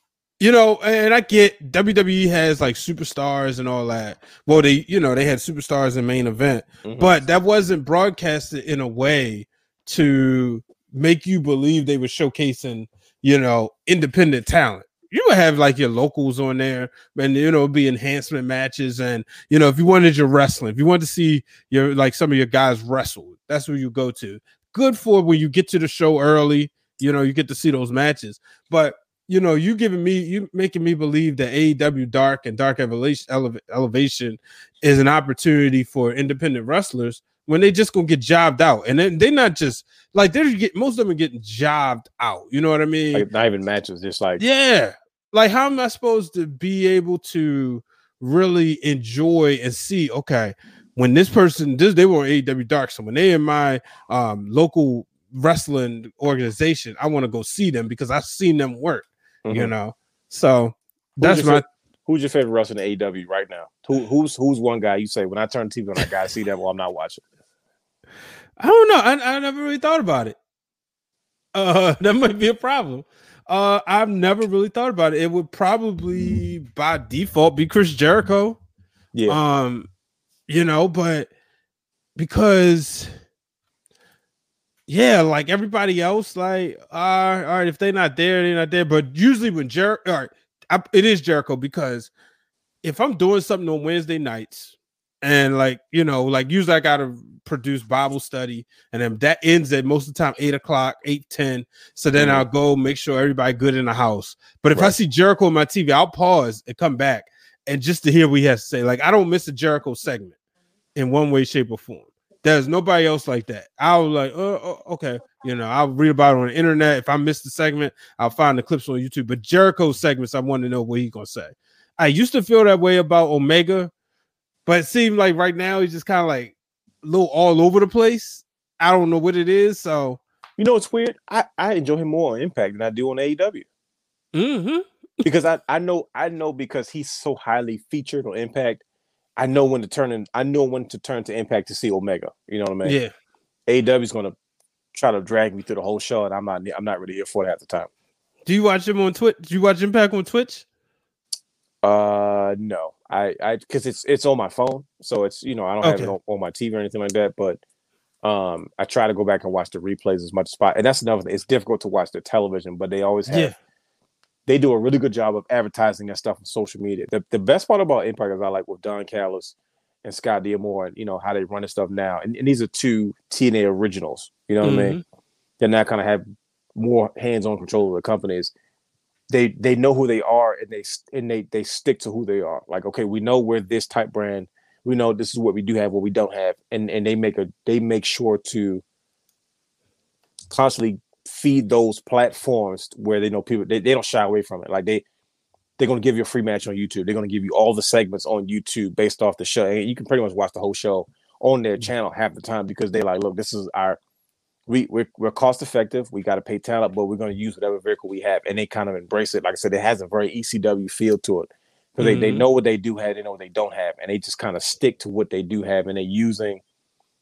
you know, and I get WWE has like superstars and all that. Well, they you know they had superstars in main event, Mhm. but that wasn't broadcasted in a way to make you believe they were showcasing you know independent talent. You would have like your locals on there and you know be enhancement matches and you know if you wanted your wrestling if you wanted to see your like some of your guys wrestle that's where you go to. Good for when you get to the show early you know you get to see those matches. But you know you giving me you making me believe that AEW Dark and Dark Elevation Elevation is an opportunity for independent wrestlers when they just gonna get jobbed out and then they're not just like they're get most of them are getting jobbed out you know what I mean Like, not even matches, just like yeah. Like, how am I supposed to be able to really enjoy and see? Okay, when this person, this they were on AEW Dark, so when they in my um local wrestling organization, I want to go see them because I've seen them work. You mhm. know, so Who's that's my. who's your favorite wrestler in AEW right now? Who who's who's one guy you say when I turn TV on I gotta see that well I'm not watching. I don't know. I, I never really thought about it. Uh, that might be a problem. Uh, I've never really thought about it. It would probably by default be Chris Jericho. Yeah. Um, you know, but because yeah, like everybody else, like uh, all right, if they're not there, they're not there. But usually when Jericho, all right, I, it is Jericho because if I'm doing something on Wednesday nights and like you know, like usually I gotta produce Bible study, and then that ends at most of the time eight o'clock, eight ten. So then Mhm. I'll go make sure everybody good in the house. But if I see Jericho on my TV, I'll pause and come back and just to hear what he has to say. Like I don't miss a Jericho segment in one way, shape, or form. There's nobody else like that. I'll like, oh, oh, okay, you know, I'll read about it on the internet. If I miss the segment, I'll find the clips on YouTube. But Jericho segments, I want to know what he's gonna say. I used to feel that way about Omega, but it seemed like right now he's just kind of like a little all over the place. I don't know what it is. So, You know it's weird? I, I enjoy him more on Impact than I do on AEW. mhm. Because I, I know I know because he's so highly featured on Impact, I know when to turn in I know when to turn to Impact to see Omega. You know what I mean? yeah, AEW is gonna try to drag me through the whole show, and I'm not I'm not really here for it at the time. Do you watch him on Twitch? Do you watch Impact on Twitch? Uh no. I I because it's it's on my phone, so it's you know I don't have it on, on my TV or anything like that. But um, I try to go back and watch the replays as much as possible. And that's another thing. It's difficult to watch the television, but they always have Yeah. they do a really good job of advertising that stuff on social media. The the best part about Impact is I like with Don Callis and Scott D'Amore and you know how they run the stuff now. And, and these are two TNA originals. You know what I mean? that now kind of have more hands-on control of the companies. They they know who they are and they and they they stick to who they are. Like, okay, we know we're this type brand. We know this is what we do have, what we don't have, and and they make a they make sure to constantly feed those platforms where they know people they, they don't shy away from it. Like they they're going to give you a free match on YouTube. They're going to give you all the segments on YouTube based off the show. And you can pretty much watch the whole show on their mm. channel half the time because they like, look, this is our we we're, we're cost effective. We got to pay talent, but we're going to use whatever vehicle we have, and they kind of embrace it. Like I said, it has a very ECW feel to it because they, they Mhm. know what they do have, they know what they don't have, and they just kind of stick to what they do have, and they're using,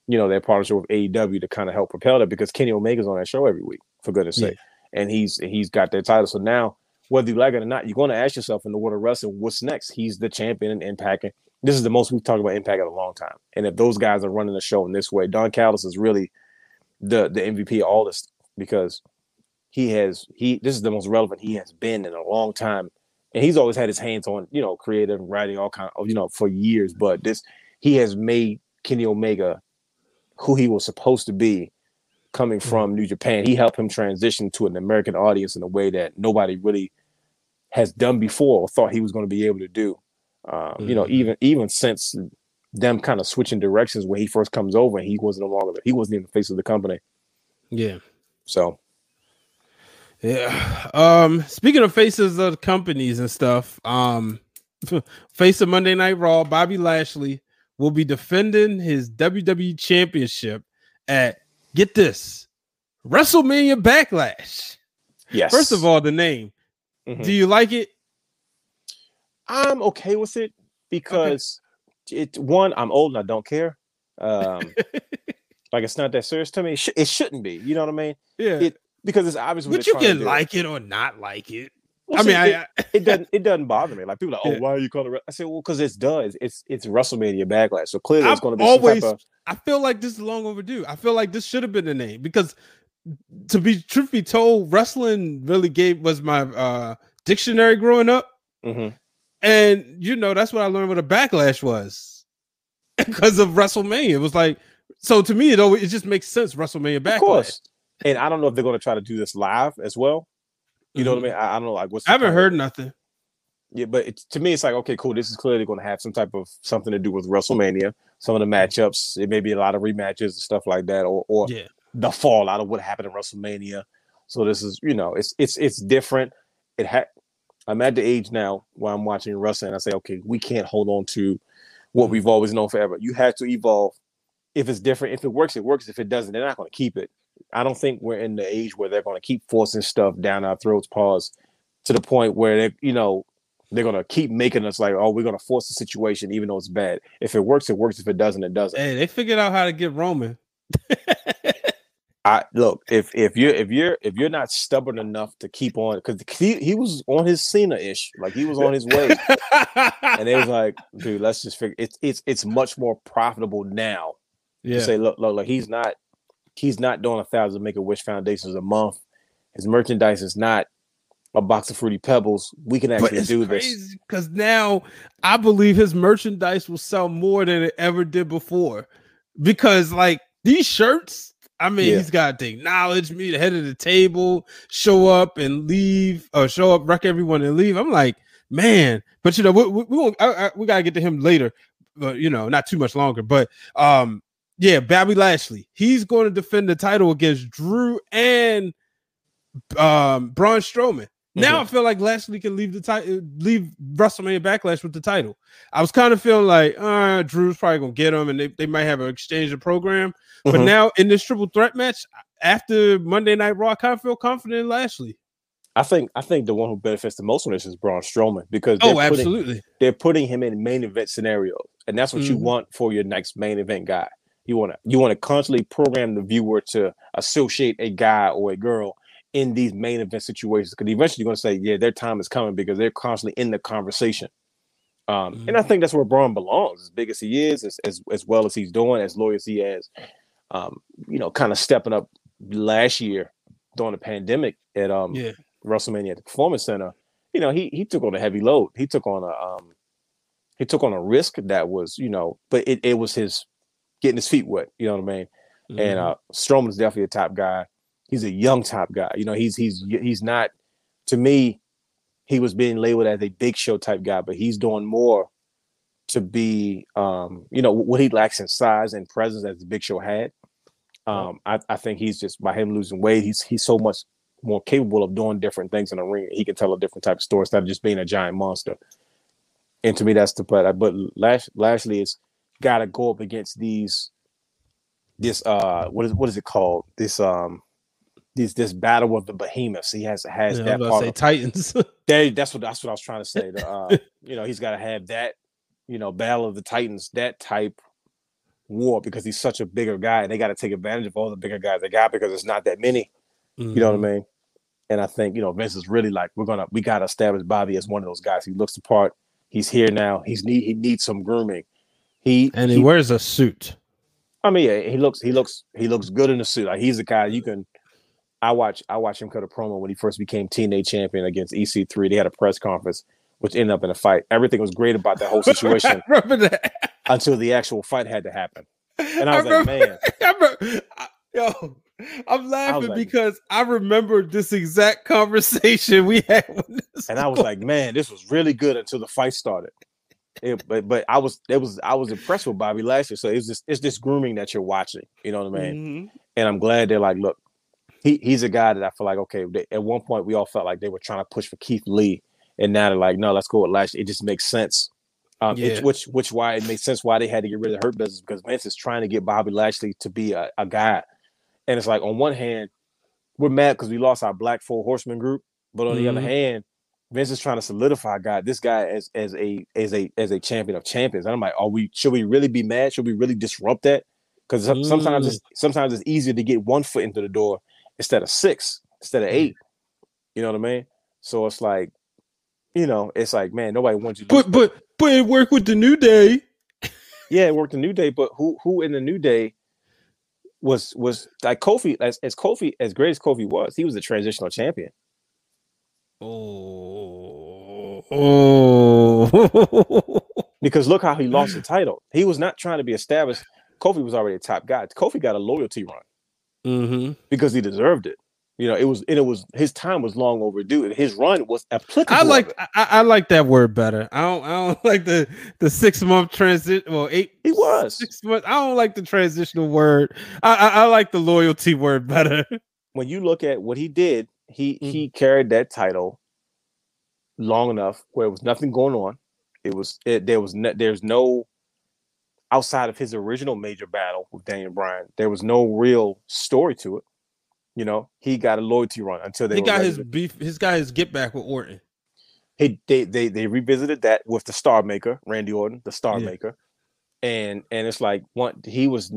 you know, their partnership with AEW to kind of help propel it because Kenny Omega's on that show every week, for goodness Yeah. sake, and he's he's got that title. So now, whether you like it or not, you're going to ask yourself in the world of wrestling, what's next? He's the champion in Impact. and This is the most we've talked about Impact in a long time. And if those guys are running the show in this way, Don Callis is really the the MVP of all this because he has he this is the most relevant he has been in a long time. And he's always had his hands on, you know, creative writing, all kind of, you know, for years. But this he has made Kenny Omega who he was supposed to be coming from New Japan. He helped him transition to an American audience in a way that nobody really has done before or thought he was going to be able to do. Um, You know, Mhm. even even since them kind of switching directions when he first comes over, and he wasn't no longer there. he wasn't even the face of the company. Yeah. So Yeah. Um, speaking of faces of companies and stuff, um, face of Monday Night Raw, Bobby Lashley will be defending his WWE championship at get this WrestleMania Backlash. yes, First of all, the name. Mhm. Do you like it? I'm okay with it because it one I'm old and I don't care. Um, like it's not that serious to me. It, sh- it shouldn't be. You know what I mean? Yeah. It- Because it's obvious. what but you can like it or not like it. Well, I see, mean, it, I it doesn't it doesn't bother me. Like people are like, oh, Yeah. why are you calling it? I said, well, because it's does. It's, it's WrestleMania backlash. So clearly, it's going to be always- some type of I feel like this is long overdue. I feel like this should have been the name because to be truth be told, wrestling really gave was my uh dictionary growing up. Mhm. And you know, that's what I learned what a backlash was because of WrestleMania. It was like so to me, it always it just makes sense. WrestleMania backlash. Of course. And I don't know if they're going to try to do this live as well. You know what I mean? I, I don't know. Like, what's Mm-hmm. I haven't of- heard nothing. Yeah, but it's, to me, it's like okay, cool. This is clearly going to have some type of something to do with WrestleMania. Some of the matchups, it may be a lot of rematches and stuff like that, or or Yeah. the fallout of what happened in WrestleMania. So this is, you know, it's it's it's different. It had. I'm at the age now where I'm watching wrestling. And I say, okay, we can't hold on to what we've always known forever. You have to evolve. If it's different, if it works, it works. If it doesn't, they're not going to keep it. I don't think we're in the age where they're going to keep forcing stuff down our throats, pause, to the point where they, you know, they're going to keep making us like, oh, we're going to force the situation, even though it's bad. If it works, it works. If it doesn't, it doesn't. Hey, they figured out how to get Roman. I look if if you're if you're if you're not stubborn enough to keep on because he, he was on his Cena ish like he was on his way and it was like dude let's just figure it's it's it's much more profitable now yeah. to say look look like he's not he's not doing a thousand Make a Wish foundations a month his merchandise is not a box of fruity pebbles we can actually do this because now I believe his merchandise will sell more than it ever did before. Because like these shirts, I mean, Yeah. he's got to acknowledge me, the head of the table, show up and leave, or show up, wreck everyone and leave. I'm like, man, but you know, we we, we, won't, I, I, we gotta get to him later, but you know, not too much longer. But um, yeah, Bobby Lashley, he's going to defend the title against Drew and um Braun Strowman. Now I feel like Lashley can leave the title, leave WrestleMania Backlash with the title. I was kind of feeling like, uh, Drew's probably gonna get him, and they, they might have an exchange of program. But Mhm. now in this triple threat match after Monday Night Raw, I kind of feel confident in Lashley. I think I think the one who benefits the most from this is Braun Strowman because Oh, putting- absolutely. they're putting him in main event scenarios, and that's what you Mhm. want for your next main event guy. You want to you want to constantly program the viewer to associate a guy or a girl in these main event situations because eventually you're going to say, yeah, their time is coming because they're constantly in the conversation. Um, And I think that's where Braun belongs, as big as he is, as as, as well as he's doing, as loyal as he is. Um, you know, kind of stepping up last year during the pandemic at um Yeah. WrestleMania at the Performance Center, you know, he he took on a heavy load. He took on a um he took on a risk that was, you know, but it, it was his getting his feet wet, you know what I mean? And Mhm. uh Strowman's definitely a top guy. He's a young top guy. You know, he's he's he's not to me. He was being labeled as a big show type guy, but he's doing more to be, um, you know, what he lacks in size and presence as the Big Show had. Um, I, I think he's just by him losing weight, he's he's so much more capable of doing different things in the ring. He can tell a different type of story instead of just being a giant monster. And to me, that's the but but Lash, Lashley is got to go up against these this uh what is what is it called this um this this battle of the behemoths. He has has Yeah, that part. say of- Titans. there, that's what that's what I was trying to say. The, uh, you know, he's got to have that, you know, battle of the titans, that type war because he's such a bigger guy, and they got to take advantage of all the bigger guys they got because it's not that many. You know Mm-hmm. what I mean? And I think you know Vince is really like we're gonna we got to establish Bobby as one of those guys. He looks the part. He's here now. He's need he needs some grooming. He and he wears a suit. I mean, yeah, he looks he looks he looks good in a suit. Like he's the guy you can. I watch I watch him cut a promo when he first became TNA champion against EC3. They had a press conference, which ended up in a fight. Everything was great about that whole situation remember that. until the actual fight had to happen. And I I was like, man, I remember, I- yo, I'm laughing like- because I remember this exact conversation we had. And I was like, man, this was really good until the fight started. It, but but I was it was I was impressed with Bobby Lashley. So it's just it's this grooming that you're watching. You know what I mean? Mhm. and I'm glad they're like, look, he he's a guy that I feel like, okay, they, at one point we all felt like they were trying to push for Keith Lee, and now they're like, no, let's go with Lashley. It just makes sense. Um, Yeah. which which why it makes sense why they had to get rid of Hurt Business because Vince is trying to get Bobby Lashley to be a, a guy, and it's like on one hand, we're mad because we lost our Black Four Horsemen group, but on the other Mhm. hand, Vince is trying to solidify God, this guy as as a as a as a champion of champions. And I'm like, are we should we really be mad? Should we really disrupt that? Because sometimes Mm. it's sometimes it's easier to get one foot into the door instead of six, instead of mm. eight. You know what I mean? So it's like, you know, it's like, man, nobody wants you. To But but but it worked with the New Day. yeah, it worked the New Day, but who who in the New Day was was like Kofi as as Kofi as great as Kofi was, he was a transitional champion. Oh, oh. Because look how he lost the title. He was not trying to be established. Kofi was already a top guy. Kofi got a loyalty run hmm because he deserved it. You know, it was and it was his time was long overdue. and His run was applicable. I like. I, I like that word better. I don't I don't like the the six month transit. Well, eight. He was. six months. I don't like the transitional word. I I, I like the loyalty word better. when you look at what he did, he Mhm. he carried that title long enough where it was nothing going on. It was it, there was no, there's no outside of his original major battle with Daniel Bryan. There was no real story to it. You know, he got a loyalty run until they he got his to- beef. His got his get back with Orton. he they they they revisited that with the star maker randy orton the star Yeah. maker and and it's like one he was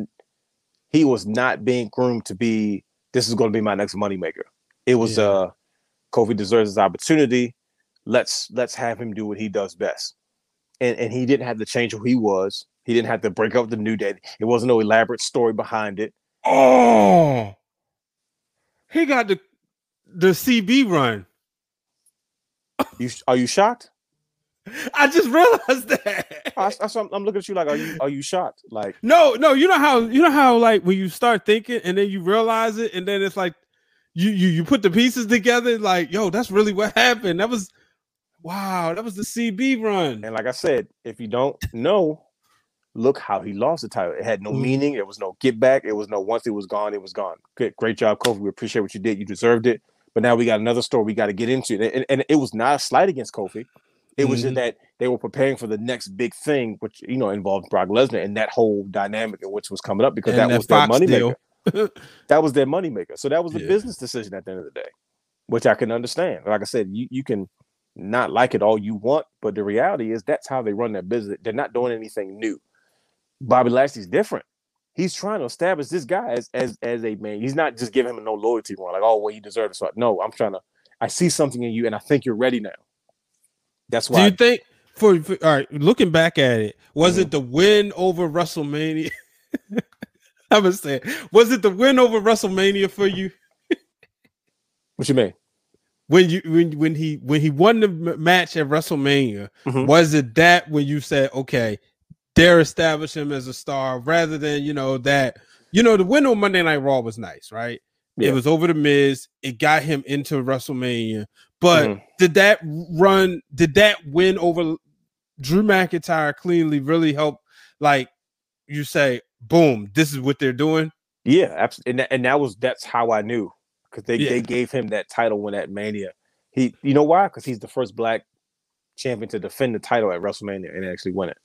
he was not being groomed to be this is going to be my next money maker it was Yeah. uh kofi deserves his opportunity let's let's have him do what he does best and and he didn't have to change who he was he didn't have to break up the new day it wasn't no elaborate story behind it Oh, he got the the CB run. you are you shocked I just realized that. Oh, I, what I'm, I'm looking at you like are you are you shocked like No, no, you know how you know how like when you start thinking and then you realize it, and then it's like you you you put the pieces together, like yo, that's really what happened. That was wow, that was the CB run. And like I said, if you don't know, look how he lost the title. It had no Mhm. meaning. It was no get back. It was no once it was gone, it was gone. Good, great job, Kofi. We appreciate what you did. You deserved it. But now we got another story we got to get into. And, and it was not a slight against Kofi. It was Mhm. just that they were preparing for the next big thing, which you know involved Brock Lesnar and that whole dynamic in which was coming up because that that was their Fox money deal. maker. that was their money maker. So that was a Yeah. business decision at the end of the day, which I can understand. Like I said, you, you can not like it all you want, but the reality is that's how they run their business. They're not doing anything new. Bobby Lashley's different. He's trying to establish this guy as as, as a man. He's not just giving him a no loyalty run, like, oh well, he deserves it. So no, I'm trying to I see something in you and I think you're ready now. That's why. Do you think for, for all right, looking back at it, was Mm-hmm. it the win over WrestleMania? I'm gonna say, was it the win over WrestleMania for you? what you mean? when you when when he when he won the match at WrestleMania, Mhm. was it that when you said, okay, they're establishing him as a star rather than you know that you know the win on Monday Night Raw was nice, right? Yeah. It was over the Miz. It got him into WrestleMania. But Mhm. did that run? Did that win over Drew McIntyre cleanly really help? Like you say, boom, this is what they're doing. Yeah, absolutely. And that, and that was that's how I knew because they, Yeah. they gave him that title when at Mania. He, you know why? Because he's the first black champion to defend the title at WrestleMania and actually win it.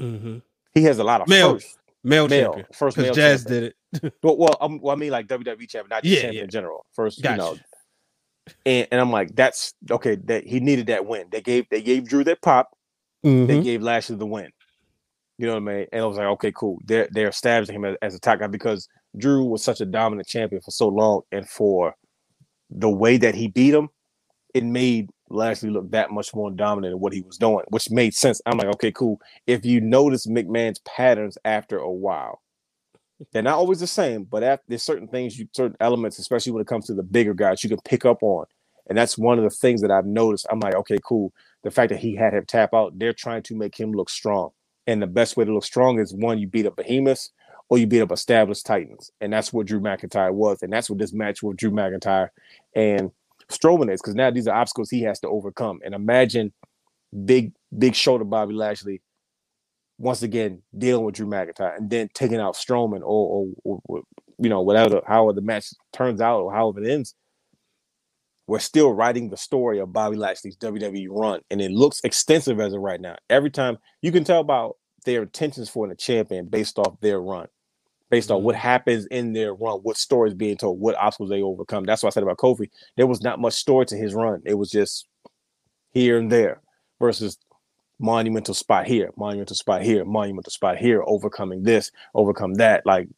Mm-hmm. He has a lot of Male- firsts. Male, Male, champion. first male Because Jazz champion. did it. Well, well, um, well, I mean like WWE champion, not just Yeah, champion yeah. in general. First, Gotcha. you know. And, and I'm like, that's okay. That he needed that win. They gave they gave Drew that pop. They Mhm. gave Lashley the win. You know what I mean? And I was like, okay, cool. They're they're establishing him as, as a top guy because Drew was such a dominant champion for so long, and for the way that he beat him, it made Lashley looked that much more dominant in what he was doing, which made sense. I'm like, okay, cool. If you notice McMahon's patterns after a while, they're not always the same, but after, there's certain things, you certain elements, especially when it comes to the bigger guys, you can pick up on. And that's one of the things that I've noticed. I'm like, okay, cool. The fact that he had him tap out, they're trying to make him look strong. And the best way to look strong is one, you beat up behemoths or you beat up established titans. And that's what Drew McIntyre was. And that's what this match with Drew McIntyre and Strowman is, because now these are obstacles he has to overcome. And imagine big, big shoulder Bobby Lashley once again dealing with Drew McIntyre and then taking out Strowman or, or, or you know, whatever, however the match turns out or however it ends. We're still writing the story of Bobby Lashley's WWE run, and it looks extensive as of right now. Every time you can tell about their intentions for the champion based off their run, based on mm-hmm. what happens in their run, what stories being told, what obstacles they overcome. That's what I said about Kofi. There was not much story to his run. It was just here and there versus monumental spot here, monumental spot here, monumental spot here, overcoming this, overcome that. Like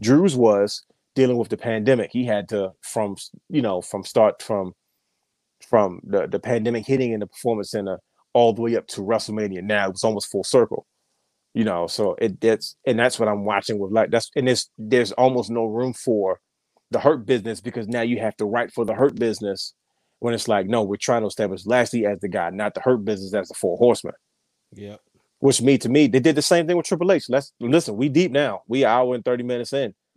Drew's was dealing with the pandemic. He had to from you know from start from from the the pandemic hitting in the performance center all the way up to WrestleMania. Now it was almost full circle. You know, so it that's and that's what I'm watching with like that's and there's there's almost no room for the hurt business because now you have to write for the hurt business when it's like no, we're trying to establish Lashley as the guy, not the hurt business as the four horsemen Yeah. which me to me they did the same thing with Triple H. Let's listen. We deep now. We hour and thirty minutes in.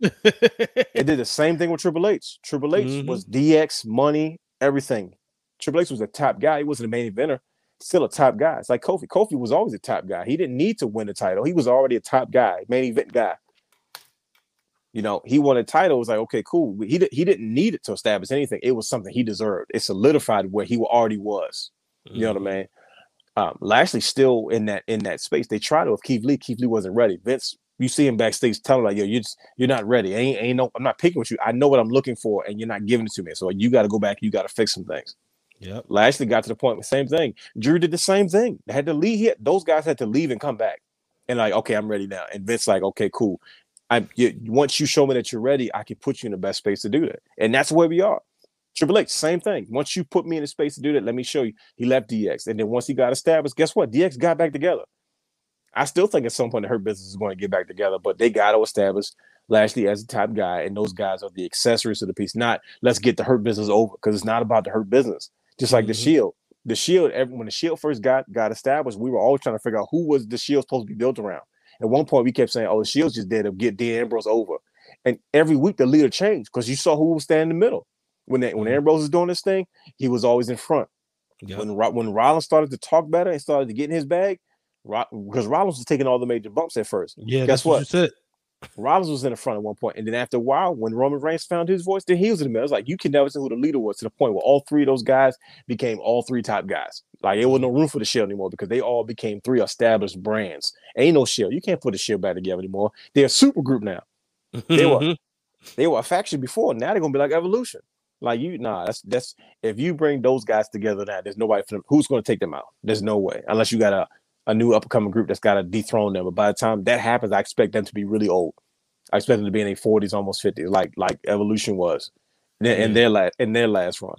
It did the same thing with Triple H. Triple H Mhm. was DX, money, everything. Triple H was a top guy. He wasn't a main eventer. Still a top guy. It's like Kofi. Kofi was always a top guy. He didn't need to win the title. He was already a top guy, main event guy. You know, he won a title. It was like, okay, cool. He, di- he didn't need it to establish anything. It was something he deserved. It solidified where he already was. You know what I mean? Um, Lashley still in that in that space. They tried it with Keith Lee. Keith Lee wasn't ready. Vince, you see him backstage telling like, "Yo, you just you're not ready. Ain't ain't no. I'm not picking with you. I know what I'm looking for, and you're not giving it to me. So you got to go back. You got to fix some things." Yep. Lashley got to the point. The same thing. Drew did the same thing. They had to leave. He had, those guys had to leave and come back, and like, okay, I'm ready now. And Vince like, okay, cool. I you, once you show me that you're ready, I can put you in the best space to do that. And that's where we are. Triple H, same thing. Once you put me in a space to do that, let me show you. He left DX, and then once he got established, guess what? DX got back together. I still think at some point the Hurt Business is going to get back together, but they got to establish Lashley as the top guy, and those guys are the accessories to the piece. Not let's get the Hurt Business over because it's not about the Hurt Business. Just like the Mhm. Shield, the Shield. Every, when the Shield first got got established, we were always trying to figure out who was the Shield supposed to be built around. At one point, we kept saying, "Oh, the Shield's just there to get Dean Ambrose over," and every week the leader changed because you saw who was standing in the middle. When they, when Mhm. Ambrose was doing this thing, he was always in front. Yep. When when Rollins started to talk better and started to get in his bag, because Rollins was taking all the major bumps at first. Yeah. Guess that's what? what? Rollins was in the front at one point, and then after a while, when Roman Reigns found his voice, then he was in the middle. It's like you can never tell who the leader was to the point where all three of those guys became all three top guys. Like it was no room for the Shield anymore because they all became three established brands. Ain't no Shield. You can't put the Shield back together anymore. They're a super group now. They were they were a faction before. Now they're gonna be like Evolution. Like you, nah. That's that's if you bring those guys together now, there's nobody for them. Who's gonna take them out? There's no way unless you got a a new up and coming group that's got to dethrone them. But by the time that happens, I expect them to be really old. I expect them to be in their 40s, almost 50s, like like Evolution was in, Yeah. Mm. their last in their last run.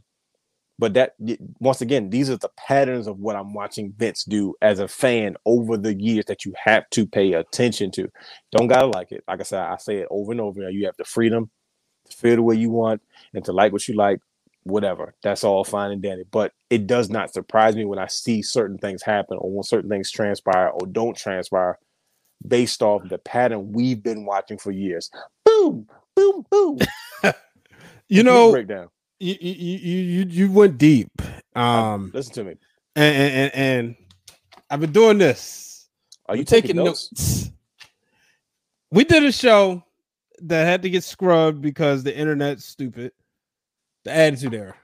But that once again, these are the patterns of what I'm watching Vince do as a fan over the years that you have to pay attention to. Don't gotta like it. Like I said, I say it over and over. You have the freedom to feel the way you want and to like what you like, whatever. That's all fine and dandy. But it does not surprise me when I see certain things happen or when certain things transpire or don't transpire based off the pattern we've been watching for years. Boom, boom, boom. You know, breakdown. you you you you, went deep. Um, Listen to me. and, and and I've been doing this. Are you I'm taking, notes? We did a show that had to get scrubbed because the internet's stupid. The attitude era.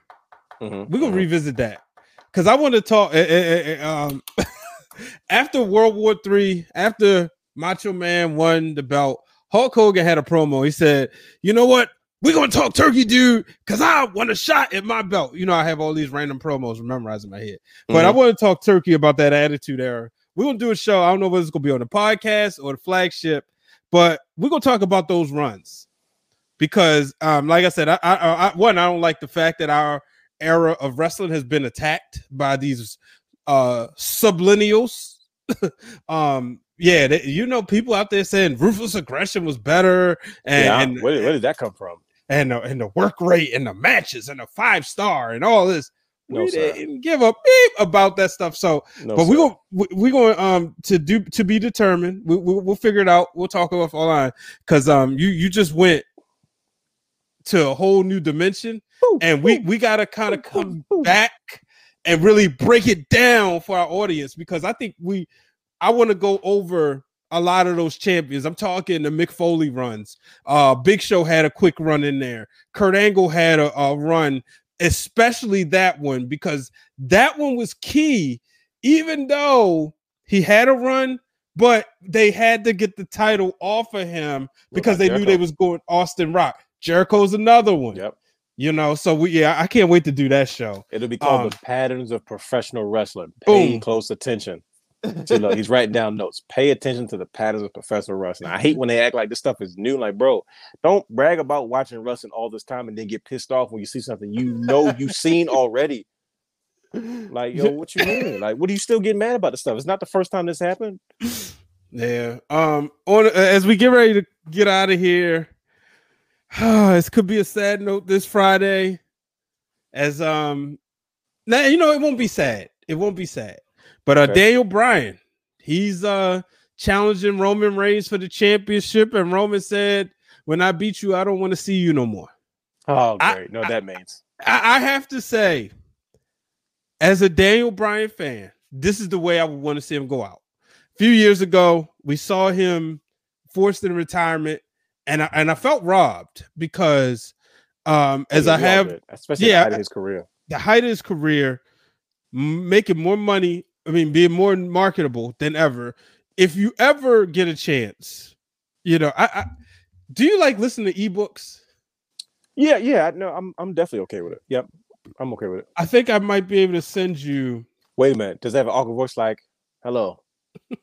Mhm, We're gonna mhm. revisit that because I want to talk. eh, eh, eh, um, after World War Three, after Macho Man won the belt, Hulk Hogan had a promo. He said, "You know what? We're gonna talk turkey, dude, because I want a shot at my belt." You know, I have all these random promos memorized in my head, but I Mhm. want to talk turkey about that attitude era. We're gonna do a show. I don't know whether it's gonna be on the podcast or the flagship, but we're gonna talk about those runs because, um, like I said, I, I, I one I don't like the fact that our era of wrestling has been attacked by these uh sublineals. um, yeah, they, you know, people out there saying ruthless aggression was better, and Yeah, and, where, where did that come from? and, the, and the work rate and the matches and the five star and all this. No, we sir. didn't give a beep about that stuff. So No, but we sir. going we, going um to do to be determined. We, we we'll figure it out. We'll talk off online because um you you just went to a whole new dimension, and we we gotta kind of come back and really break it down for our audience because I think we I want to go over a lot of those champions. I'm talking the Mick Foley runs. Uh, Big Show had a quick run in there. Kurt Angle had a, a run, especially that one because that one was key. Even though he had a run, but they had to get the title off of him because about they knew they was going Austin Rock. Jericho's another one. Yep. You know, so we yeah, I can't wait to do that show. It'll be called Um, the patterns of professional wrestling. Pay Boom. close attention. So look, he's writing down notes. Pay attention to the patterns of professional wrestling. I hate when they act like this stuff is new. Like, bro, don't brag about watching wrestling all this time and then get pissed off when you see something you know you've seen already. Like, yo, what you mean? Like, what are you still getting mad about this stuff? It's not the first time this happened. Yeah. Um. On as we get ready to get out of here, this could be a sad note this Friday. As um, now you know it won't be sad. It won't be sad. But uh, Okay. Daniel Bryan, he's uh challenging Roman Reigns for the championship, and Roman said, "When I beat you, I don't want to see you no more." Oh, great. know what that means. I, I have to say, as a Daniel Bryan fan, this is the way I would want to see him go out. A few years ago, we saw him forced in retirement, and I, and I felt robbed because, um, as I have did, especially yeah, the height of his career. the height of his career, making more money. I mean, being more marketable than ever. If you ever get a chance, you know, I, I do you like listen to ebooks? Yeah, yeah. No, I'm I'm definitely okay with it. Yep. I'm okay with it. I think I might be able to send you. Wait a minute. Does it have an awkward voice like, hello,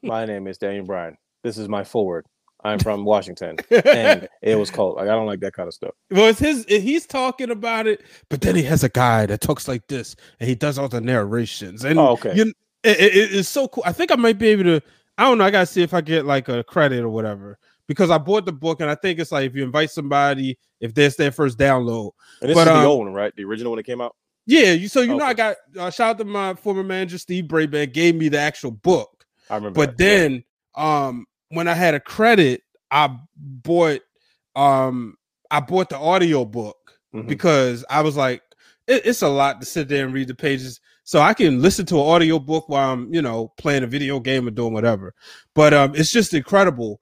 my name is Daniel Bryan. This is my forward. I'm from Washington. And it was cold. Like, I don't like that kind of stuff. Well, it's his. He's talking about it, but then he has a guy that talks like this, and he does all the narrations. And Oh, okay. you, it- it- it's so cool. I think I might be able to. I don't know. I gotta see if I get like a credit or whatever because I bought the book, and I think it's like if you invite somebody, if that's their first download. And this But, is the um, old one, right? The original one that came out? Yeah, you. So you know, I got uh, shout out to my former manager Steve Brayman gave me the actual book. I remember. But that, yeah. then, um, when I had a credit, I bought, um, I bought the audio book Mhm. because I was like, it- it's a lot to sit there and read the pages. So I can listen to an audio book while I'm, you know, playing a video game or doing whatever. But um, it's just incredible.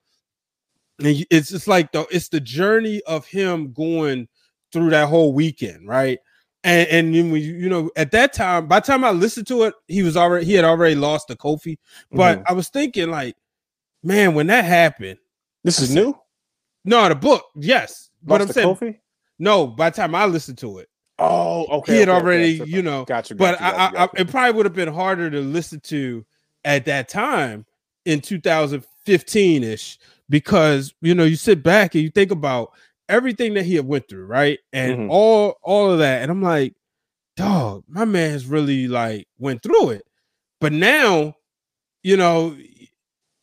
And it's just like the it's the journey of him going through that whole weekend, right? And and you, you know, at that time, by the time I listened to it, he was already he had already lost the Kofi. But Mhm. I was thinking, like, man, when that happened, this is new. no, the book, yes. But Lost I'm saying, Kofi? no, by the time I listened to it, Oh, okay. he had okay, okay, already, that's you know, Gotcha. but gotcha, I, gotcha, I, it probably would have been harder to listen to at that time in 2015 ish because you know you sit back and you think about everything that he had went through, right, and Mhm. all all of that, and I'm like, dog, my man has really like went through it, but now, you know.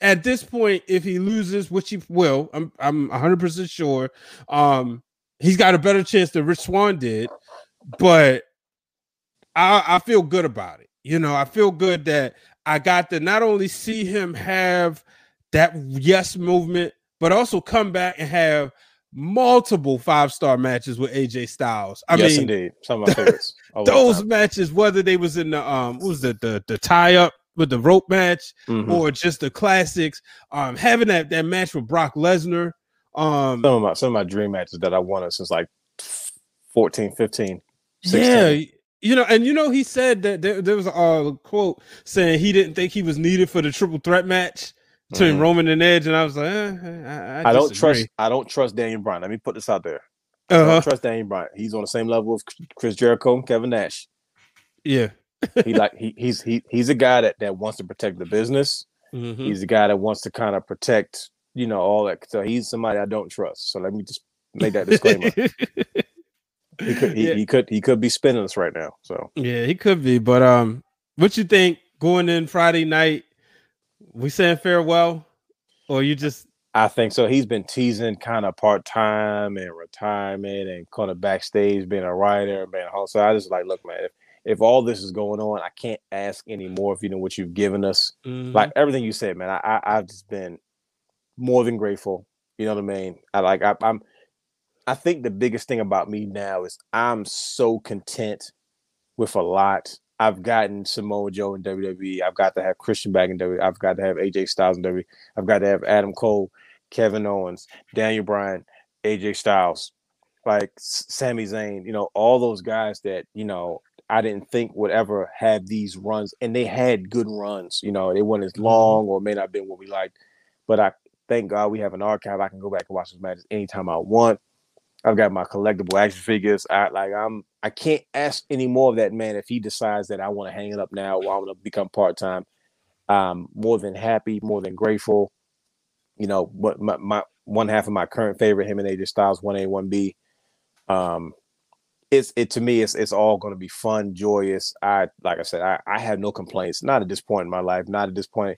At this point, if he loses, which he will, I'm I'm 100 percent sure. Um, he's got a better chance than Rich Swann did, but I, I feel good about it. You know, I feel good that I got to not only see him have that yes movement, but also come back and have multiple five star matches with AJ Styles. I yes, mean, indeed, some of my favorites. those time. matches, whether they was in the um, what was the the, the tie up with the rope match Mhm. or just the classics, um, having that that match with Brock Lesnar, um, some of my some of my dream matches that I wanted since like 14, 15, 16. yeah. You know, and you know, he said that there, there was a uh, quote saying he didn't think he was needed for the triple threat match between Mhm. Roman and Edge, and I was like, eh, I, I, I don't trust. I don't trust Daniel Bryan. Let me put this out there. I Uh-huh. don't trust Daniel Bryan. He's on the same level as Chris Jericho Kevin Nash. Yeah, He like he he's he he's a guy that that wants to protect the business. Mhm. He's a guy that wants to kind of protect, you know, all that. So he's somebody I don't trust. So let me just make that disclaimer. he could he, yeah. he could he could be spinning us right now. So yeah, he could be. But um, what you think going in Friday night? We saying farewell, or you just I think so. He's been teasing kind of part time and retirement and kind of backstage being a writer and being a host. So I just like, look, man, if, if all this is going on, I can't ask any more if you know what you've given us. Mhm. Like everything you said, man, I, I I've just been more than grateful. You know what I mean? I like I, I'm. I think the biggest thing about me now is I'm so content with a lot. I've gotten Samoa Joe in WWE. I've got to have Christian back in WWE. I've got to have AJ Styles in WWE. I've got to have Adam Cole, Kevin Owens, Daniel Bryan, AJ Styles, like Sami Zayn. You know, all those guys that you know I didn't think would ever have these runs, and they had good runs. You know, they weren't as long or may not have been what we liked, but I thank God we have an archive. I can go back and watch those matches anytime I want. I've got my collectible action figures. I like I'm I can't ask any more of that man if he decides that I want to hang it up now or I want to become part time. Um, more than happy, more than grateful. You know, what my, my one half of my current favorite, him and AJ Styles, one A, one B. Um, it's it to me, it's it's all going to be fun, joyous. I like I said, I, I have no complaints. Not at this point in my life. Not at this point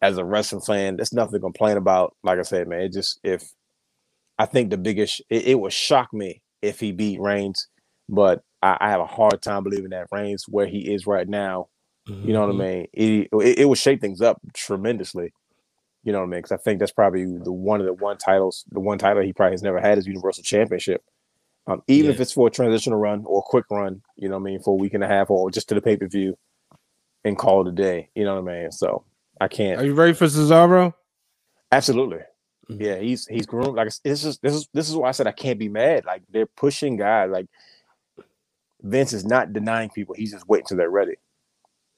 as a wrestling fan. There's nothing to complain about. Like I said, man, it just if I think the biggest it, it would shock me if he beat Reigns, but I, I have a hard time believing that Reigns where he is right now. You know what. I mm-hmm. mean? It, it it would shake things up tremendously. You know what I mean? Because I think that's probably the one of the one titles, the one title he probably has never had is Universal Championship. Um, even if it's for a transitional run or a quick run, you know what I mean, for a week and a half or just to the pay per view, and call it a day. You know what I mean? So I can't. Are you ready for Cesaro? Absolutely. Mhm. Yeah, he's he's groomed. Like this is this is this is why I said I can't be mad. Like they're pushing guys. Like Vince is not denying people. He's just waiting till they're ready.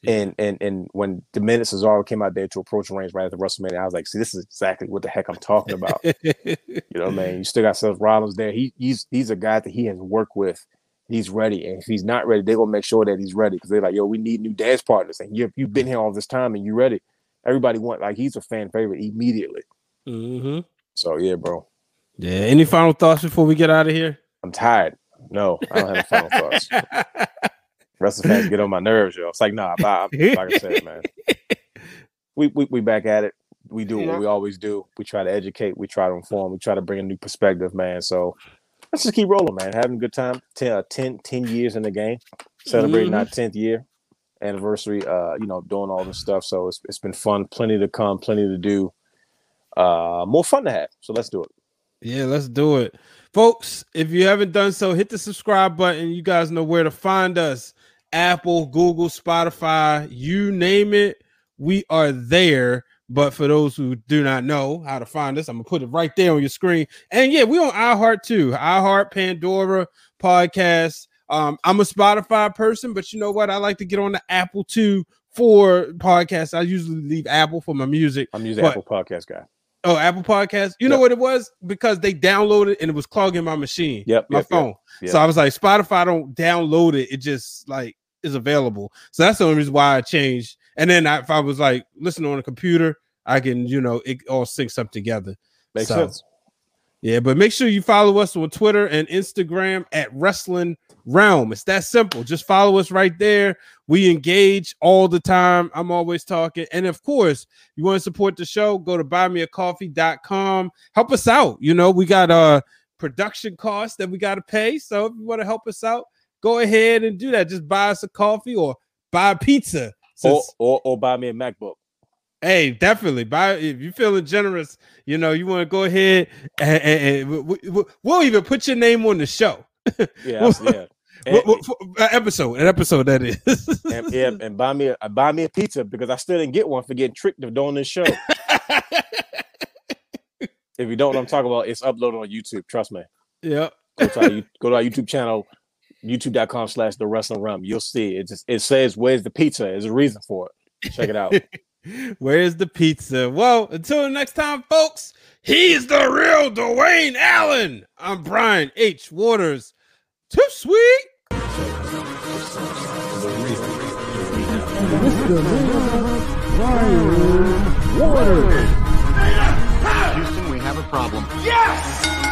And and and when the minute Cesaro came out there to approach Reigns right after WrestleMania, I was like, see, this is exactly what the heck I'm talking about. You know what I mean? You still got Seth Rollins there. He he's he's a guy that he has worked with. He's ready, and if he's not ready, they're gonna make sure that he's ready because they're like, yo, we need new dance partners, and you you've been here all this time and you're ready. Everybody want like he's a fan favorite immediately. Mhm. So yeah, bro, Yeah. Any final thoughts before we get out of here? I'm tired. No, I don't have final thoughts. Wrestling fans get on my nerves, yo. It's like, nah, Bob. Like I said, man, we we we back at it. We do what we always do. We try to educate. We try to inform. We try to bring a new perspective, man. So let's just keep rolling, man. Having a good time. 10, uh, 10, 10 years in the game, celebrating our tenth year anniversary. Uh, you know, doing all this stuff. So it's it's been fun. Plenty to come. Plenty to do. Uh, more fun to have. So let's do it. Yeah, let's do it. Folks, if you haven't done so, hit the subscribe button. You guys know where to find us. Apple, Google, Spotify, you name it, we are there. But for those who do not know how to find us, I'm gonna put it right there on your screen. And yeah, we on iHeart too. iHeart, Pandora, podcast. Um, I'm a Spotify person, but you know what? I like to get on the Apple too for podcasts. I usually leave Apple for my music. I'm using Apple Podcast guy. Oh, Apple Podcast. You know what it was? Because they downloaded and it was clogging my machine. Yep, My yep, yep, phone. yep. So I was like, Spotify don't download it. It just like is available. So that's the only reason why I changed. And then I, if I was like listening on a computer, I can, you know, it all syncs up together. Makes So, sense. Yeah, but make sure you follow us on Twitter and Instagram at Wrestling Wrealm. It's that simple. Just follow us right there. We engage all the time. I'm always talking. And of course, you want to support the show, go to buymeacoffee.com. Help us out. You know, we got uh production costs that we got to pay. So if you want to help us out, go ahead and do that. Just buy us a coffee or buy a pizza. Or, Since- or or buy me a MacBook. Hey, definitely. Buy if you're feeling generous, you know, you want to go ahead and, and- and we, we, we'll even put your name on the show. Yeah, yeah. And, What- what- uh, episode, an episode that is. and, yeah, and buy me a buy me a pizza because I still didn't get one for getting tricked of doing this show. if you don't know what I'm talking about, it's uploaded on YouTube. Trust me. yep. Go to our, go to our YouTube channel, youtube.com slash the wrestling Wrealm. You'll see it. Just it says where's the pizza? There's a reason for it. Check it out. Where's the pizza? Well, until next time, folks, he's the real Dwayne Allen. I'm Brian H. Waters. Too sweet. Houston, we have a problem. Yes!